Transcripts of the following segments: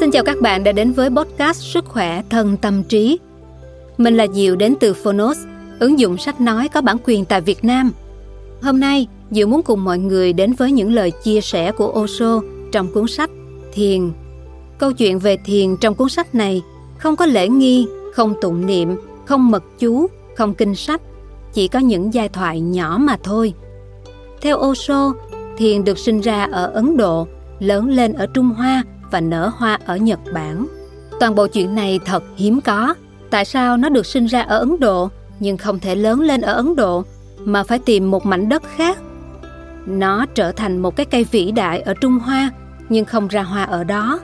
Xin chào các bạn đã đến với podcast Sức khỏe thân tâm trí. Mình là Diệu đến từ Phonos, ứng dụng sách nói có bản quyền tại Việt Nam. Hôm nay, Diệu muốn cùng mọi người đến với những lời chia sẻ của Osho trong cuốn sách Thiền. Câu chuyện về thiền trong cuốn sách này không có lễ nghi, không tụng niệm, không mật chú, không kinh sách, chỉ có những giai thoại nhỏ mà thôi. Theo Osho, thiền được sinh ra ở Ấn Độ, lớn lên ở Trung Hoa và nở hoa ở Nhật Bản. Toàn bộ chuyện này thật hiếm có. Tại sao nó được sinh ra ở Ấn Độ nhưng không thể lớn lên ở Ấn Độ mà phải tìm một mảnh đất khác? Nó trở thành một cái cây vĩ đại ở Trung Hoa nhưng không ra hoa ở đó.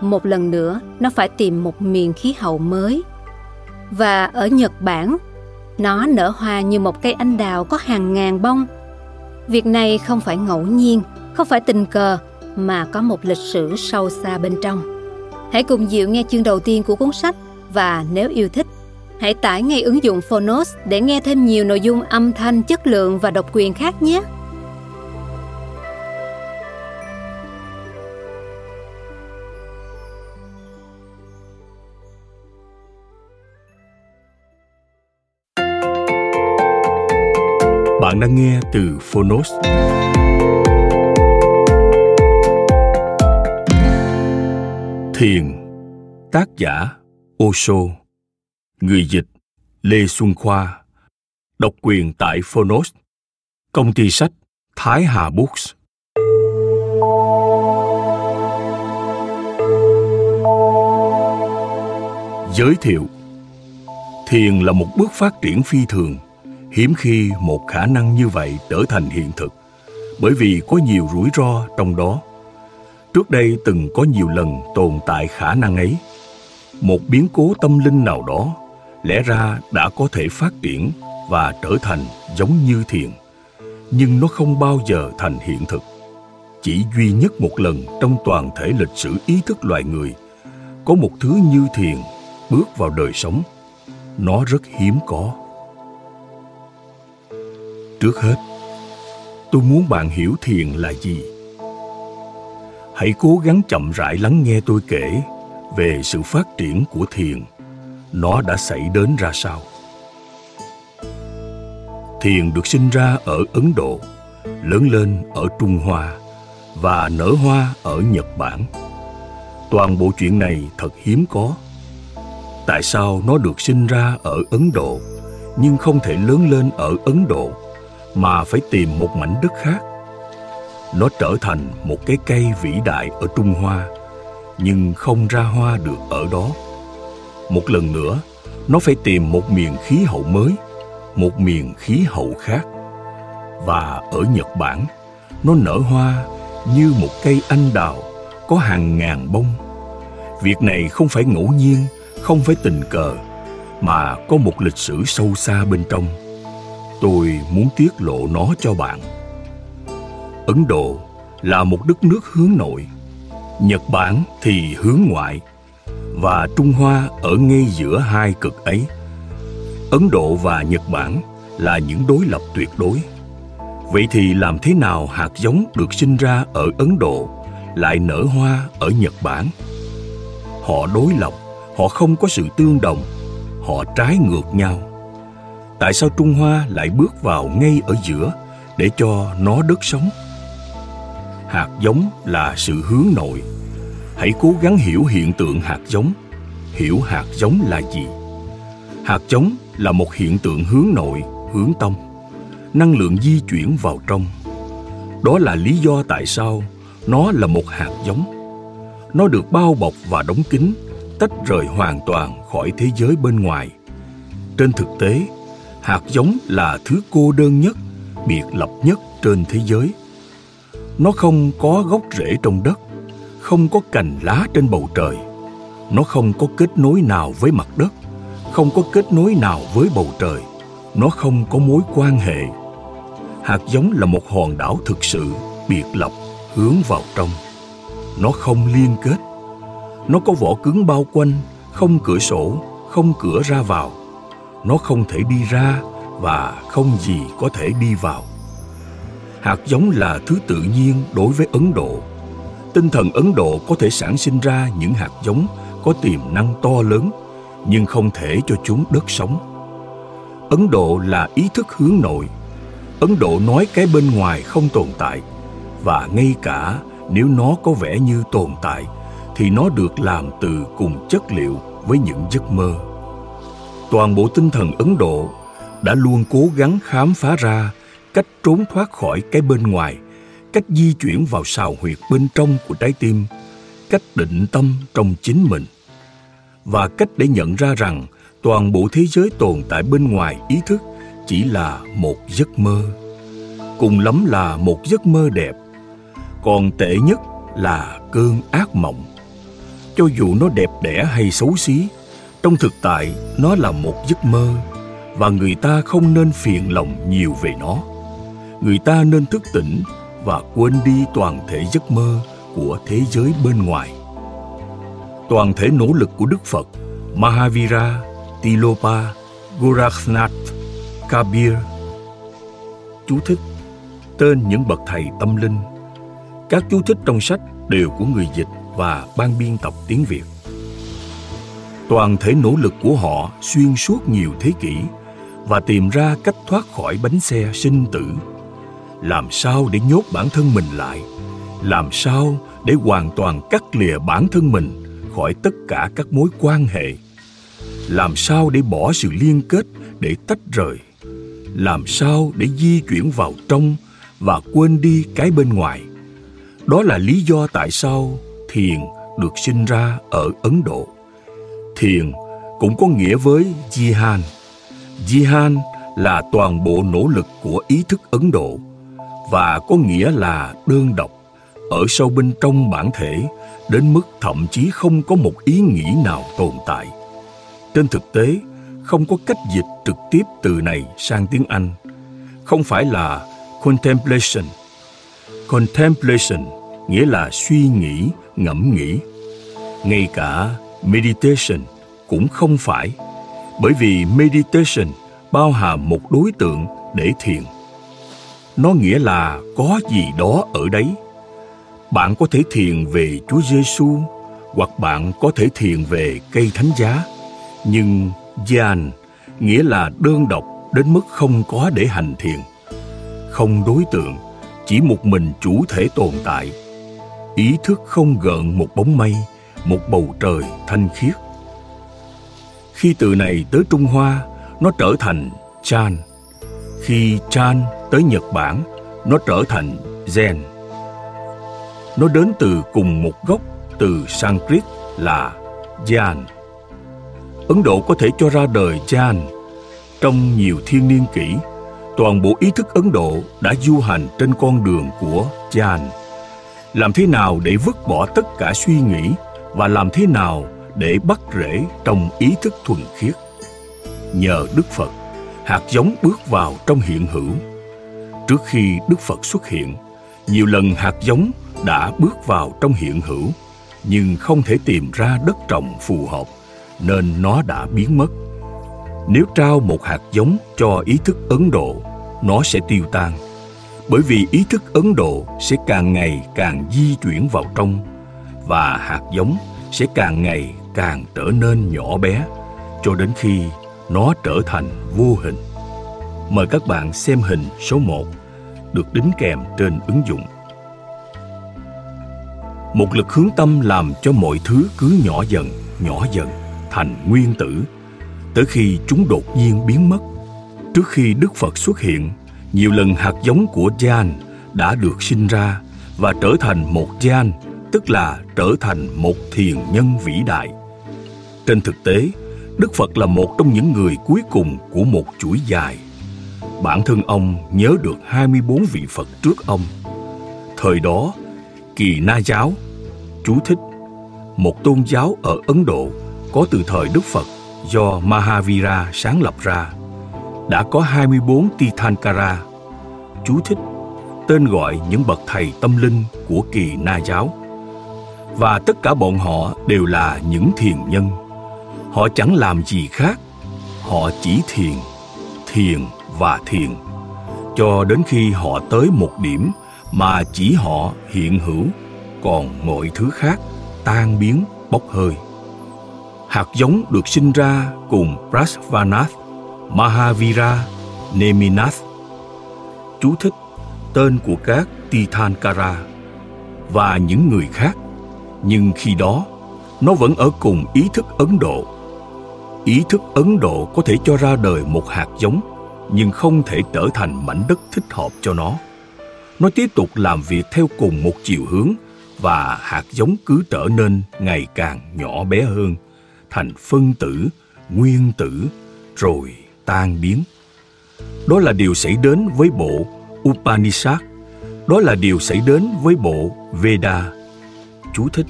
Một lần nữa, nó phải tìm một miền khí hậu mới. Và ở Nhật Bản, nó nở hoa như một cây anh đào có hàng ngàn bông. Việc này không phải ngẫu nhiên, không phải tình cờ mà có một lịch sử sâu xa bên trong. Hãy cùng Diệu nghe chương đầu tiên của cuốn sách và nếu yêu thích, hãy tải ngay ứng dụng Phonos để nghe thêm nhiều nội dung âm thanh chất lượng và độc quyền khác nhé. Bạn đang nghe từ Phonos. Thiền, Tác giả Osho. Người dịch Lê Xuân Khoa. Độc quyền tại Phonos. Công ty sách Thái Hà Books. Giới thiệu, Thiền là một bước phát triển phi thường hiếm khi một khả năng như vậy trở thành hiện thực, bởi vì có nhiều rủi ro trong đó. Trước đây từng có nhiều lần tồn tại khả năng ấy, một biến cố tâm linh nào đó lẽ ra đã có thể phát triển và trở thành giống như thiền, nhưng nó không bao giờ thành hiện thực. Chỉ duy nhất một lần trong toàn thể lịch sử ý thức loài người, có một thứ như thiền bước vào đời sống, nó rất hiếm có trước hết. Tôi muốn bạn hiểu thiền là gì. Hãy cố gắng chậm rãi lắng nghe tôi kể về sự phát triển của thiền. Nó đã xảy đến ra sao? Thiền được sinh ra ở ấn độ, lớn lên ở trung hoa và nở hoa ở nhật bản. Toàn bộ chuyện này thật hiếm có. Tại sao nó được sinh ra ở ấn độ nhưng không thể lớn lên ở ấn độ? Mà phải tìm một mảnh đất khác. Nó trở thành một cái cây vĩ đại ở trung hoa, nhưng không ra hoa được ở đó. Một lần nữa, nó phải tìm một miền khí hậu mới, một miền khí hậu khác. Và ở nhật bản, nó nở hoa như một cây anh đào có hàng ngàn bông. Việc này không phải ngẫu nhiên, không phải tình cờ, mà có một lịch sử sâu xa bên trong tôi muốn tiết lộ nó cho bạn. Ấn độ là một đất nước hướng nội, nhật bản thì hướng ngoại, và trung hoa ở ngay giữa hai cực ấy. Ấn độ và nhật bản là những đối lập tuyệt đối. Vậy thì làm thế nào hạt giống được sinh ra ở ấn độ lại nở hoa ở nhật bản? Họ đối lập, họ không có sự tương đồng, họ trái ngược nhau tại sao Trung Hoa lại bước vào ngay ở giữa để cho nó đất sống? Hạt giống là sự hướng nội. Hãy cố gắng hiểu hiện tượng hạt giống, hiểu hạt giống là gì. Hạt giống là một hiện tượng hướng nội, hướng tâm, năng lượng di chuyển vào trong. Đó là lý do tại sao nó là một hạt giống. Nó được bao bọc và đóng kín, tách rời hoàn toàn khỏi thế giới bên ngoài. Trên thực tế, hạt giống là thứ cô đơn nhất, biệt lập nhất trên thế giới. Nó không có gốc rễ trong đất, không có cành lá trên bầu trời. Nó không có kết nối nào với mặt đất, không có kết nối nào với bầu trời. Nó không có mối quan hệ. Hạt giống là một hòn đảo thực sự, biệt lập, hướng vào trong. Nó không liên kết. Nó có vỏ cứng bao quanh, không cửa sổ, không cửa ra vào nó không thể đi ra và không gì có thể đi vào hạt giống là thứ tự nhiên đối với ấn độ tinh thần Ấn Độ có thể sản sinh ra những hạt giống có tiềm năng to lớn, nhưng không thể cho chúng đất sống. Ấn Độ là ý thức hướng nội. Ấn Độ nói cái bên ngoài không tồn tại, và ngay cả nếu nó có vẻ như tồn tại, thì nó được làm từ cùng chất liệu với những giấc mơ. Toàn bộ tinh thần Ấn Độ đã luôn cố gắng khám phá ra cách trốn thoát khỏi cái bên ngoài – cách di chuyển vào sào huyệt bên trong của trái tim, cách định tâm trong chính mình, và cách để nhận ra rằng toàn bộ thế giới tồn tại bên ngoài ý thức chỉ là một giấc mơ, cùng lắm là một giấc mơ đẹp, còn tệ nhất là cơn ác mộng. Cho dù nó đẹp đẽ hay xấu xí trong thực tại nó là một giấc mơ và người ta không nên phiền lòng nhiều về nó người ta nên thức tỉnh và quên đi toàn thể giấc mơ của thế giới bên ngoài. Toàn thể nỗ lực của Đức Phật, Mahavira, Tilopa, Gorakhnath, Kabir. Chú thích Tên những bậc thầy tâm linh Các chú thích trong sách đều của người dịch và ban biên tập tiếng Việt. Toàn thể nỗ lực của họ xuyên suốt nhiều thế kỷ và tìm ra cách thoát khỏi bánh xe sinh tử. Làm sao để nhốt bản thân mình lại? Làm sao để hoàn toàn cắt lìa bản thân mình khỏi tất cả các mối quan hệ? Làm sao để bỏ sự liên kết để tách rời? Làm sao để di chuyển vào trong và quên đi cái bên ngoài? Đó là lý do tại sao thiền được sinh ra ở ấn độ thiền cũng có nghĩa với jihan. Jihan là toàn bộ nỗ lực của ý thức ấn độ và có nghĩa là đơn độc, ở sâu bên trong bản thể, đến mức thậm chí không có một ý nghĩ nào tồn tại. Trên thực tế, không có cách dịch trực tiếp từ này sang tiếng anh. Không phải là contemplation. Contemplation nghĩa là suy nghĩ, ngẫm nghĩ. Ngay cả meditation cũng không phải bởi vì meditation bao hàm một đối tượng để thiền nó nghĩa là có gì đó ở đấy. Bạn có thể thiền về Chúa Giêsu hoặc bạn có thể thiền về cây thánh giá, nhưng gian nghĩa là đơn độc đến mức không có để hành thiền. Không đối tượng, chỉ một mình chủ thể tồn tại. Ý thức không gợn một bóng mây, một bầu trời thanh khiết. Khi từ này tới Trung Hoa, nó trở thành Chan. Khi Chan tới Nhật Bản, nó trở thành Zen. Nó đến từ cùng một gốc từ Sanskrit là Jan. Ấn Độ có thể cho ra đời Jan trong nhiều thiên niên kỷ. Toàn bộ ý thức Ấn Độ đã du hành trên con đường của Jan. Làm thế nào để vứt bỏ tất cả suy nghĩ và làm thế nào để bắt rễ trong ý thức thuần khiết. Nhờ Đức Phật, hạt giống bước vào trong hiện hữu Trước khi Đức Phật xuất hiện, nhiều lần hạt giống đã bước vào trong hiện hữu, nhưng không thể tìm ra đất trồng phù hợp, nên nó đã biến mất. Nếu trao một hạt giống cho ý thức Ấn Độ, nó sẽ tiêu tan. Bởi vì ý thức Ấn Độ sẽ càng ngày càng di chuyển vào trong và hạt giống sẽ càng ngày càng trở nên nhỏ bé cho đến khi nó trở thành vô hình. Mời các bạn xem hình số 1 được đính kèm trên ứng dụng. Một lực hướng tâm làm cho mọi thứ cứ nhỏ dần, nhỏ dần thành nguyên tử, tới khi chúng đột nhiên biến mất. Trước khi Đức Phật xuất hiện, nhiều lần hạt giống của Jan đã được sinh ra và trở thành một Jan, tức là trở thành một thiền nhân vĩ đại. Trên thực tế, Đức Phật là một trong những người cuối cùng của một chuỗi dài bản thân ông nhớ được 24 vị Phật trước ông. Thời đó, Kỳ Na giáo, chú thích, một tôn giáo ở Ấn Độ có từ thời Đức Phật do Mahavira sáng lập ra, đã có 24 Tithankara, chú thích, tên gọi những bậc thầy tâm linh của Kỳ Na giáo. Và tất cả bọn họ đều là những thiền nhân. Họ chẳng làm gì khác, họ chỉ thiền, thiền và thiền cho đến khi họ tới một điểm mà chỉ họ hiện hữu còn mọi thứ khác tan biến bốc hơi hạt giống được sinh ra cùng Prasvanath, Mahavira, Neminath. Chú thích tên của các Tithankara và những người khác, nhưng khi đó nó vẫn ở cùng ý thức Ấn Độ. Ý thức Ấn Độ có thể cho ra đời một hạt giống, nhưng không thể trở thành mảnh đất thích hợp cho nó. Nó tiếp tục làm việc theo cùng một chiều hướng và hạt giống cứ trở nên ngày càng nhỏ bé hơn – thành phân tử, nguyên tử, rồi tan biến. Đó là điều xảy đến với bộ Upanishad. Đó là điều xảy đến với bộ Veda. Chú thích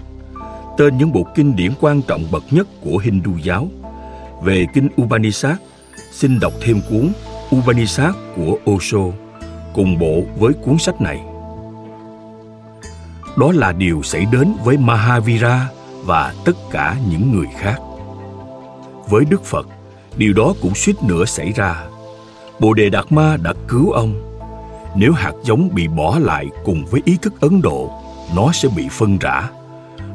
Tên những bộ kinh điển quan trọng bậc nhất của Hindu giáo. Về kinh Upanishad, xin đọc thêm cuốn Upanishad của Osho cùng bộ với cuốn sách này. Đó là điều xảy đến với Mahavira và tất cả những người khác. Với Đức Phật, điều đó cũng suýt nữa xảy ra. Bồ Đề Đạt Ma đã cứu ông. Nếu hạt giống bị bỏ lại cùng với ý thức Ấn Độ, nó sẽ bị phân rã.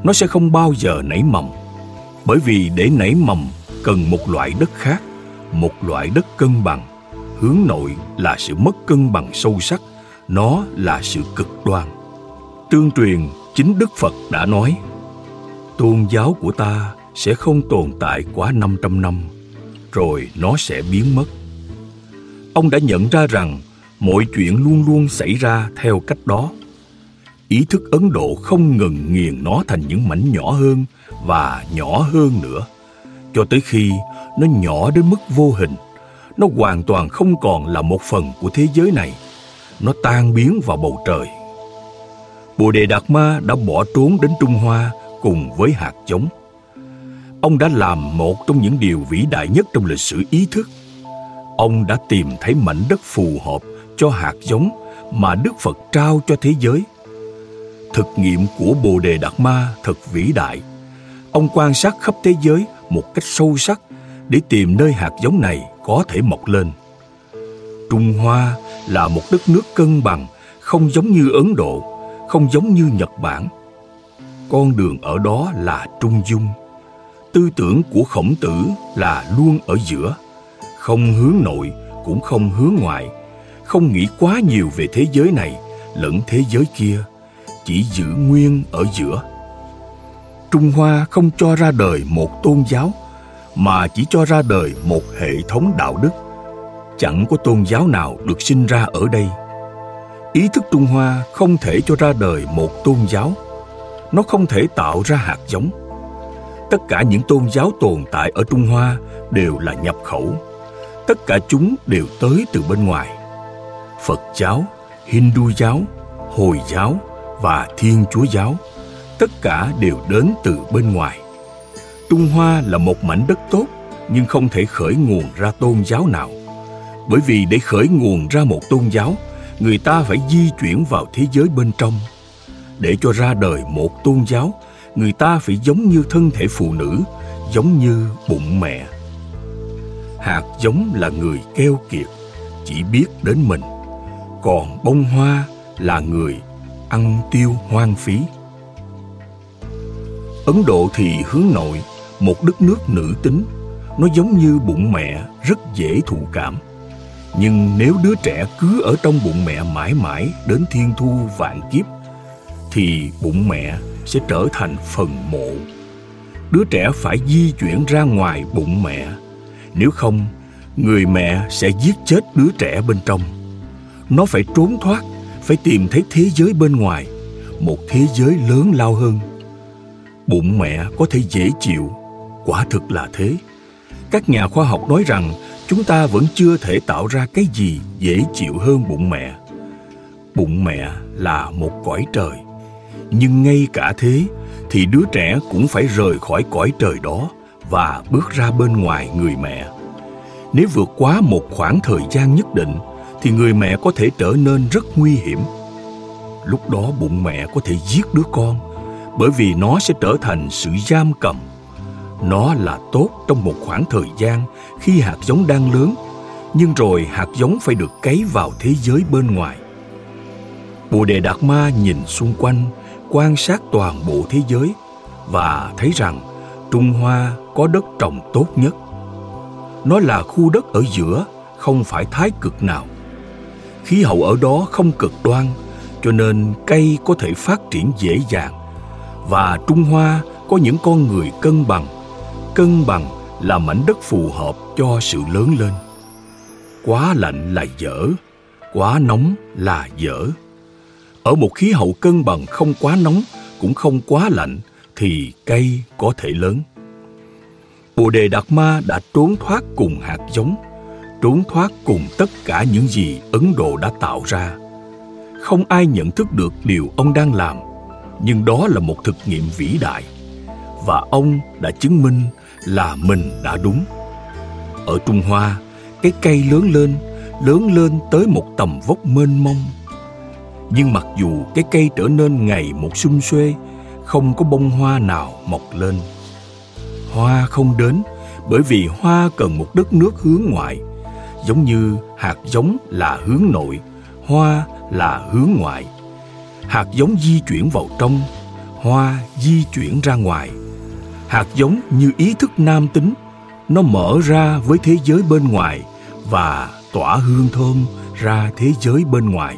Nó sẽ không bao giờ nảy mầm. Bởi vì để nảy mầm cần một loại đất khác, một loại đất cân bằng. Hướng nội là sự mất cân bằng sâu sắc, nó là sự cực đoan. Tương truyền, chính Đức Phật đã nói, Tôn giáo của ta sẽ không tồn tại quá 500 năm, rồi nó sẽ biến mất. Ông đã nhận ra rằng mọi chuyện luôn luôn xảy ra theo cách đó. Ý thức Ấn Độ không ngừng nghiền nó thành những mảnh nhỏ hơn và nhỏ hơn nữa, cho tới khi nó nhỏ đến mức vô hình, nó hoàn toàn không còn là một phần của thế giới này. Nó tan biến vào bầu trời. Bồ Đề Đạt Ma đã bỏ trốn đến Trung Hoa cùng với hạt giống ông đã làm một trong những điều vĩ đại nhất trong lịch sử ý thức. Ông đã tìm thấy mảnh đất phù hợp cho hạt giống mà Đức Phật trao cho thế giới. Thực nghiệm của Bồ Đề Đạt Ma thật vĩ đại. Ông quan sát khắp thế giới một cách sâu sắc để tìm nơi hạt giống này có thể mọc lên. Trung Hoa là một đất nước cân bằng, không giống như Ấn Độ, không giống như Nhật Bản. Con đường ở đó là trung dung tư tưởng của khổng tử là luôn ở giữa không hướng nội cũng không hướng ngoại không nghĩ quá nhiều về thế giới này lẫn thế giới kia chỉ giữ nguyên ở giữa. Trung hoa không cho ra đời một tôn giáo mà chỉ cho ra đời một hệ thống đạo đức. Chẳng có tôn giáo nào được sinh ra ở đây. Ý thức trung hoa không thể cho ra đời một tôn giáo. Nó không thể tạo ra hạt giống. Tất cả những tôn giáo tồn tại ở Trung Hoa đều là nhập khẩu. Tất cả chúng đều tới từ bên ngoài. Phật giáo, Hindu giáo, Hồi giáo và Thiên Chúa giáo, tất cả đều đến từ bên ngoài. Trung Hoa là một mảnh đất tốt nhưng không thể khởi nguồn ra tôn giáo nào. Bởi vì để khởi nguồn ra một tôn giáo, người ta phải di chuyển vào thế giới bên trong. Để cho ra đời một tôn giáo người ta phải giống như thân thể phụ nữ giống như bụng mẹ hạt giống là người keo kiệt chỉ biết đến mình còn bông hoa là người ăn tiêu hoang phí ấn độ thì hướng nội một đất nước nữ tính nó giống như bụng mẹ rất dễ thụ cảm nhưng nếu đứa trẻ cứ ở trong bụng mẹ mãi mãi đến thiên thu vạn kiếp thì bụng mẹ sẽ trở thành phần mộ. Đứa trẻ phải di chuyển ra ngoài bụng mẹ, nếu không, người mẹ sẽ giết chết đứa trẻ bên trong. Nó phải trốn thoát, phải tìm thấy thế giới bên ngoài, một thế giới lớn lao hơn. Bụng mẹ có thể dễ chịu, quả thực là thế. Các nhà khoa học nói rằng chúng ta vẫn chưa thể tạo ra cái gì dễ chịu hơn bụng mẹ. Bụng mẹ là một cõi trời nhưng ngay cả thế thì đứa trẻ cũng phải rời khỏi cõi trời đó và bước ra bên ngoài người mẹ nếu vượt quá một khoảng thời gian nhất định thì người mẹ có thể trở nên rất nguy hiểm lúc đó bụng mẹ có thể giết đứa con bởi vì nó sẽ trở thành sự giam cầm nó là tốt trong một khoảng thời gian khi hạt giống đang lớn nhưng rồi hạt giống phải được cấy vào thế giới bên ngoài bồ đề đạt ma nhìn xung quanh quan sát toàn bộ thế giới và thấy rằng Trung Hoa có đất trồng tốt nhất. Nó là khu đất ở giữa, không phải thái cực nào. Khí hậu ở đó không cực đoan, cho nên cây có thể phát triển dễ dàng. Và Trung Hoa có những con người cân bằng. Cân bằng là mảnh đất phù hợp cho sự lớn lên. Quá lạnh là dở, quá nóng là dở. Ở một khí hậu cân bằng không quá nóng cũng không quá lạnh thì cây có thể lớn. Bồ đề Đạt Ma đã trốn thoát cùng hạt giống, trốn thoát cùng tất cả những gì Ấn Độ đã tạo ra. Không ai nhận thức được điều ông đang làm, nhưng đó là một thực nghiệm vĩ đại. Và ông đã chứng minh là mình đã đúng. Ở Trung Hoa, cái cây lớn lên, lớn lên tới một tầm vóc mênh mông. Nhưng mặc dù cái cây trở nên ngày một xum xuê, không có bông hoa nào mọc lên. Hoa không đến bởi vì hoa cần một đất nước hướng ngoại, giống như hạt giống là hướng nội, hoa là hướng ngoại. Hạt giống di chuyển vào trong, hoa di chuyển ra ngoài. Hạt giống như ý thức nam tính, nó mở ra với thế giới bên ngoài và tỏa hương thơm ra thế giới bên ngoài.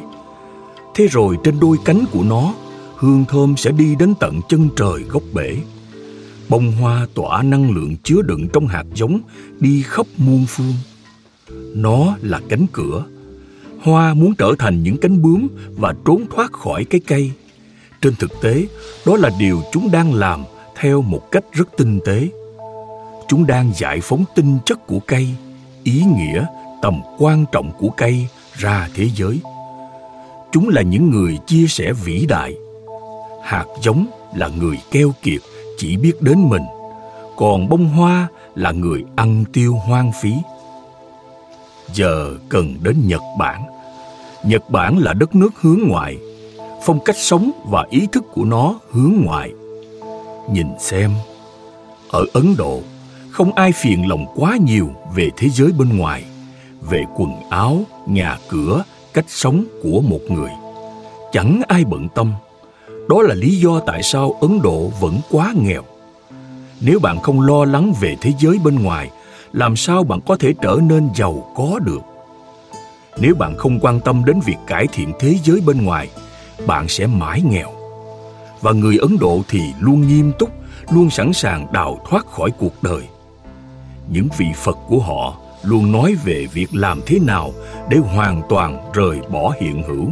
Thế rồi trên đôi cánh của nó hương thơm sẽ đi đến tận chân trời gốc bể. Bông hoa tỏa năng lượng chứa đựng trong hạt giống đi khắp muôn phương. Nó là cánh cửa. Hoa muốn trở thành những cánh bướm và trốn thoát khỏi cái cây. Trên thực tế, đó là điều chúng đang làm theo một cách rất tinh tế. Chúng đang giải phóng tinh chất của cây, ý nghĩa, tầm quan trọng của cây ra thế giới. Chúng là những người chia sẻ vĩ đại hạt giống là người keo kiệt chỉ biết đến mình còn bông hoa là người ăn tiêu hoang phí giờ cần đến nhật bản. Nhật bản là đất nước hướng ngoại. Phong cách sống và ý thức của nó hướng ngoại. Nhìn xem ở ấn độ không ai phiền lòng quá nhiều về thế giới bên ngoài về quần áo nhà cửa cách sống của một người. Chẳng ai bận tâm. Đó là lý do tại sao Ấn Độ vẫn quá nghèo. Nếu bạn không lo lắng về thế giới bên ngoài, làm sao bạn có thể trở nên giàu có được? Nếu bạn không quan tâm đến việc cải thiện thế giới bên ngoài, bạn sẽ mãi nghèo. Và người Ấn Độ thì luôn nghiêm túc, luôn sẵn sàng đào thoát khỏi cuộc đời. Những vị Phật của họ luôn nói về việc làm thế nào để hoàn toàn rời bỏ hiện hữu,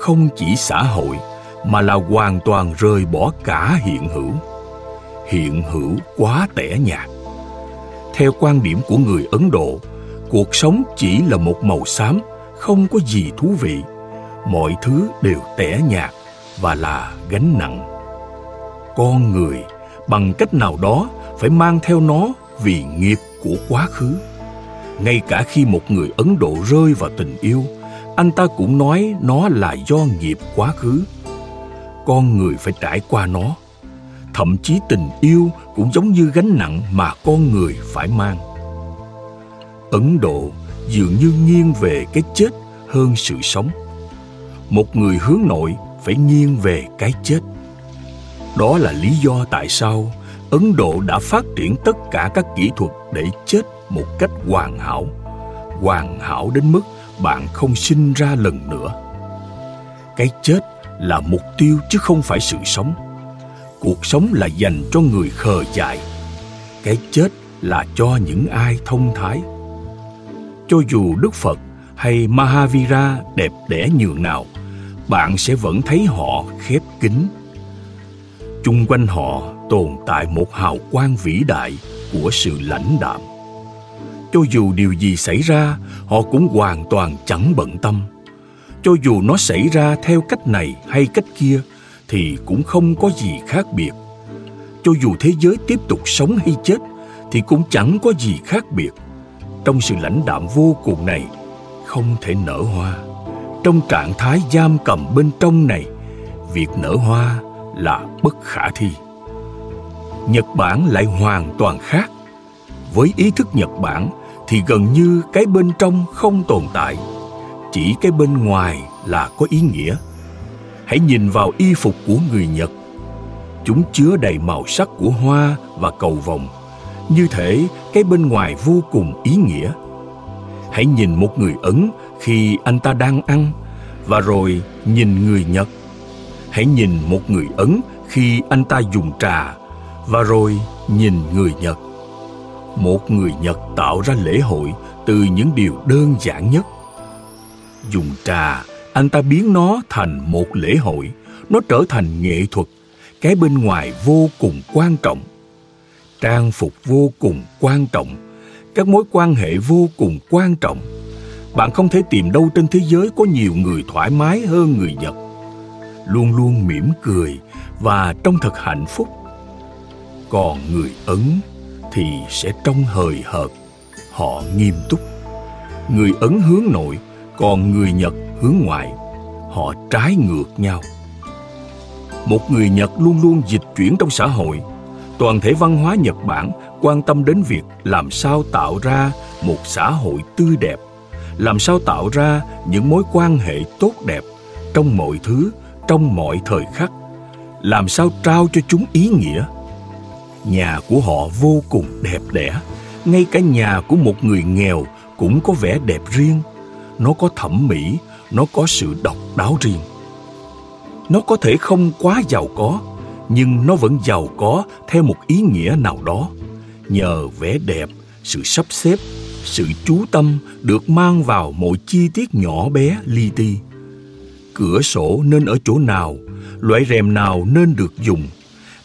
không chỉ xã hội mà là hoàn toàn rời bỏ cả hiện hữu hiện hữu quá tẻ nhạt theo quan điểm của người ấn độ, cuộc sống chỉ là một màu xám, không có gì thú vị. Mọi thứ đều tẻ nhạt và là gánh nặng. Con người bằng cách nào đó phải mang theo nó vì nghiệp của quá khứ. Ngay cả khi một người ấn độ rơi vào tình yêu, anh ta cũng nói nó là do nghiệp quá khứ. Con người phải trải qua nó thậm chí tình yêu cũng giống như gánh nặng mà con người phải mang. Ấn độ dường như nghiêng về cái chết hơn sự sống. Một người hướng nội phải nghiêng về cái chết. Đó là lý do tại sao ấn độ đã phát triển tất cả các kỹ thuật để chết một cách hoàn hảo. Hoàn hảo đến mức bạn không sinh ra lần nữa. Cái chết là mục tiêu chứ không phải sự sống cuộc sống là dành cho người khờ dại. Cái chết là cho những ai thông thái. Cho dù đức phật hay mahavira đẹp đẽ nhường nào, bạn sẽ vẫn thấy họ khép kín. Chung quanh họ tồn tại một hào quang vĩ đại của sự lãnh đạm. Cho dù điều gì xảy ra, họ cũng hoàn toàn chẳng bận tâm. Cho dù nó xảy ra theo cách này hay cách kia thì cũng không có gì khác biệt. Cho dù thế giới tiếp tục sống hay chết thì cũng chẳng có gì khác biệt. Trong sự lãnh đạm vô cùng này, không thể nở hoa. Trong trạng thái giam cầm bên trong này, việc nở hoa là bất khả thi. Nhật bản lại hoàn toàn khác. Với ý thức nhật bản thì gần như cái bên trong không tồn tại. Chỉ cái bên ngoài là có ý nghĩa hãy nhìn vào y phục của người Nhật. Chúng chứa đầy màu sắc của hoa và cầu vồng, như thể cái bên ngoài vô cùng ý nghĩa. Hãy nhìn một người Ấn khi anh ta đang ăn và rồi nhìn người Nhật. Hãy nhìn một người Ấn khi anh ta dùng trà và rồi nhìn người Nhật. Một người Nhật tạo ra lễ hội từ những điều đơn giản nhất. Dùng trà, anh ta biến nó thành một lễ hội, nó trở thành nghệ thuật, cái bên ngoài vô cùng quan trọng. Trang phục vô cùng quan trọng, các mối quan hệ vô cùng quan trọng. Bạn không thể tìm đâu trên thế giới có nhiều người thoải mái hơn người Nhật. Luôn luôn mỉm cười và trông thật hạnh phúc. Còn người Ấn thì sẽ trông hời hợt, họ nghiêm túc. Người Ấn hướng nội, còn người Nhật hướng ngoại. Họ trái ngược nhau. Một người Nhật luôn luôn dịch chuyển trong xã hội. Toàn thể văn hóa Nhật Bản quan tâm đến việc làm sao tạo ra một xã hội tươi đẹp, làm sao tạo ra những mối quan hệ tốt đẹp trong mọi thứ, trong mọi thời khắc, làm sao trao cho chúng ý nghĩa. Nhà của họ vô cùng đẹp đẽ, ngay cả nhà của một người nghèo cũng có vẻ đẹp riêng. Nó có thẩm mỹ, nó có sự độc đáo riêng. Nó có thể không quá giàu có, nhưng nó vẫn giàu có theo một ý nghĩa nào đó. Nhờ vẻ đẹp, sự sắp xếp, sự chú tâm được mang vào mỗi chi tiết nhỏ bé li ti. Cửa sổ nên ở chỗ nào, loại rèm nào nên được dùng,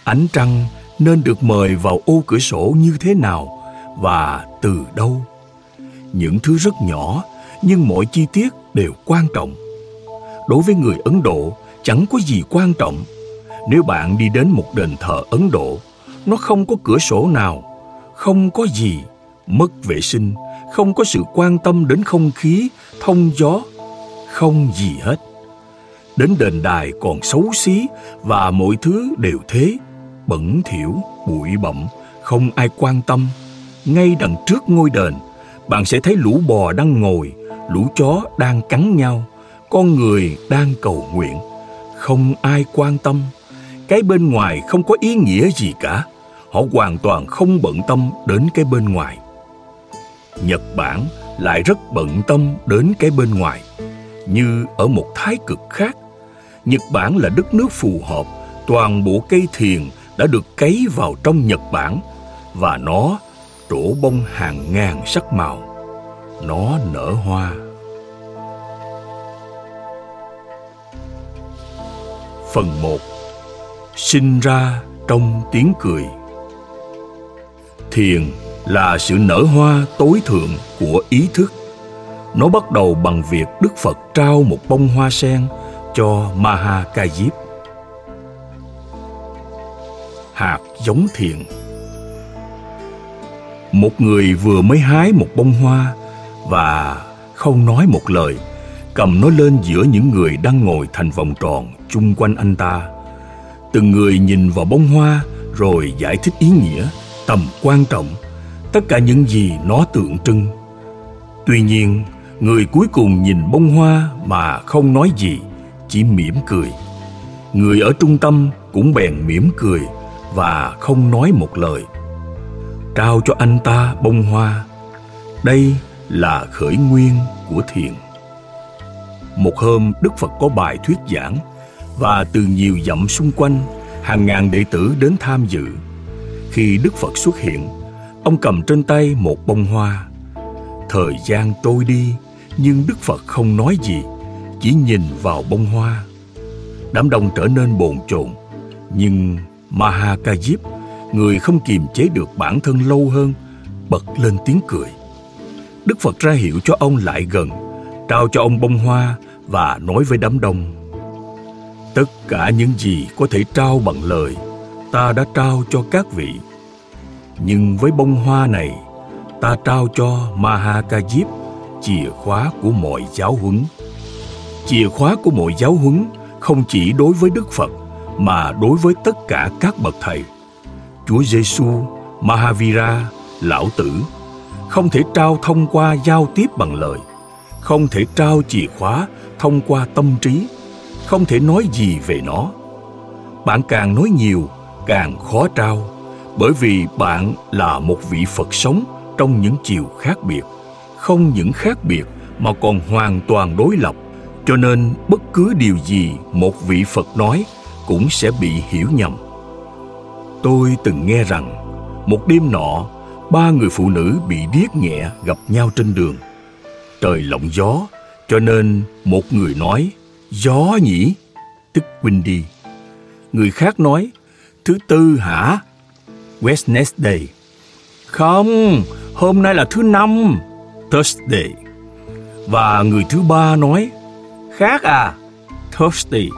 ánh trăng nên được mời vào ô cửa sổ như thế nào và từ đâu. Những thứ rất nhỏ nhưng mọi chi tiết đều quan trọng. Đối với người Ấn Độ, chẳng có gì quan trọng. Nếu bạn đi đến một đền thờ Ấn Độ, nó không có cửa sổ nào, không có gì, mất vệ sinh, không có sự quan tâm đến không khí, thông gió, không gì hết. Đến đền đài còn xấu xí và mọi thứ đều thế, bẩn thỉu, bụi bặm, không ai quan tâm. Ngay đằng trước ngôi đền, bạn sẽ thấy lũ bò đang ngồi, lũ chó đang cắn nhau, con người đang cầu nguyện. Không ai quan tâm. Cái bên ngoài không có ý nghĩa gì cả. Họ hoàn toàn không bận tâm đến cái bên ngoài. Nhật Bản lại rất bận tâm đến cái bên ngoài. Như ở một thái cực khác, Nhật Bản là đất nước phù hợp, toàn bộ cây thiền đã được cấy vào trong Nhật Bản và nó trổ bông hàng ngàn sắc màu. Nó nở hoa. Phần 1 Sinh ra trong tiếng cười Thiền là sự nở hoa tối thượng của ý thức. Nó bắt đầu bằng việc Đức Phật trao một bông hoa sen cho Mahakajip hạt giống thiền một người vừa mới hái một bông hoa và không nói một lời, cầm nó lên giữa những người đang ngồi thành vòng tròn chung quanh anh ta. Từng người nhìn vào bông hoa rồi giải thích ý nghĩa, tầm quan trọng, tất cả những gì nó tượng trưng. Tuy nhiên, người cuối cùng nhìn bông hoa mà không nói gì, chỉ mỉm cười. Người ở trung tâm cũng bèn mỉm cười và không nói một lời. Trao cho anh ta bông hoa. Đây là khởi nguyên của thiền. Một hôm đức phật có bài thuyết giảng và từ nhiều dặm xung quanh hàng ngàn đệ tử đến tham dự. Khi đức phật xuất hiện ông cầm trên tay một bông hoa. Thời gian trôi đi nhưng đức phật không nói gì chỉ nhìn vào bông hoa. Đám đông trở nên bồn chồn nhưng Mahakajip, người không kiềm chế được bản thân lâu hơn, bật lên tiếng cười. Đức Phật ra hiệu cho ông lại gần, trao cho ông bông hoa và nói với đám đông. Tất cả những gì có thể trao bằng lời, ta đã trao cho các vị. Nhưng với bông hoa này, ta trao cho Mahakajip chìa khóa của mọi giáo huấn. Chìa khóa của mọi giáo huấn không chỉ đối với Đức Phật mà đối với tất cả các bậc thầy. Chúa Giêsu, Mahavira, Lão Tử không thể trao thông qua giao tiếp bằng lời, không thể trao chìa khóa thông qua tâm trí, không thể nói gì về nó. Bạn càng nói nhiều càng khó trao bởi vì bạn là một vị phật sống trong những chiều khác biệt không những khác biệt mà còn hoàn toàn đối lập. Cho nên bất cứ điều gì một vị phật nói cũng sẽ bị hiểu nhầm. Tôi từng nghe rằng một đêm nọ ba người phụ nữ bị điếc nhẹ gặp nhau trên đường. Trời lộng gió, cho nên một người nói, gió nhỉ? Tức windy người khác nói, thứ tư hả? Wednesday. Không, hôm nay là thứ năm, thursday. Và người thứ ba nói, khác à thursday.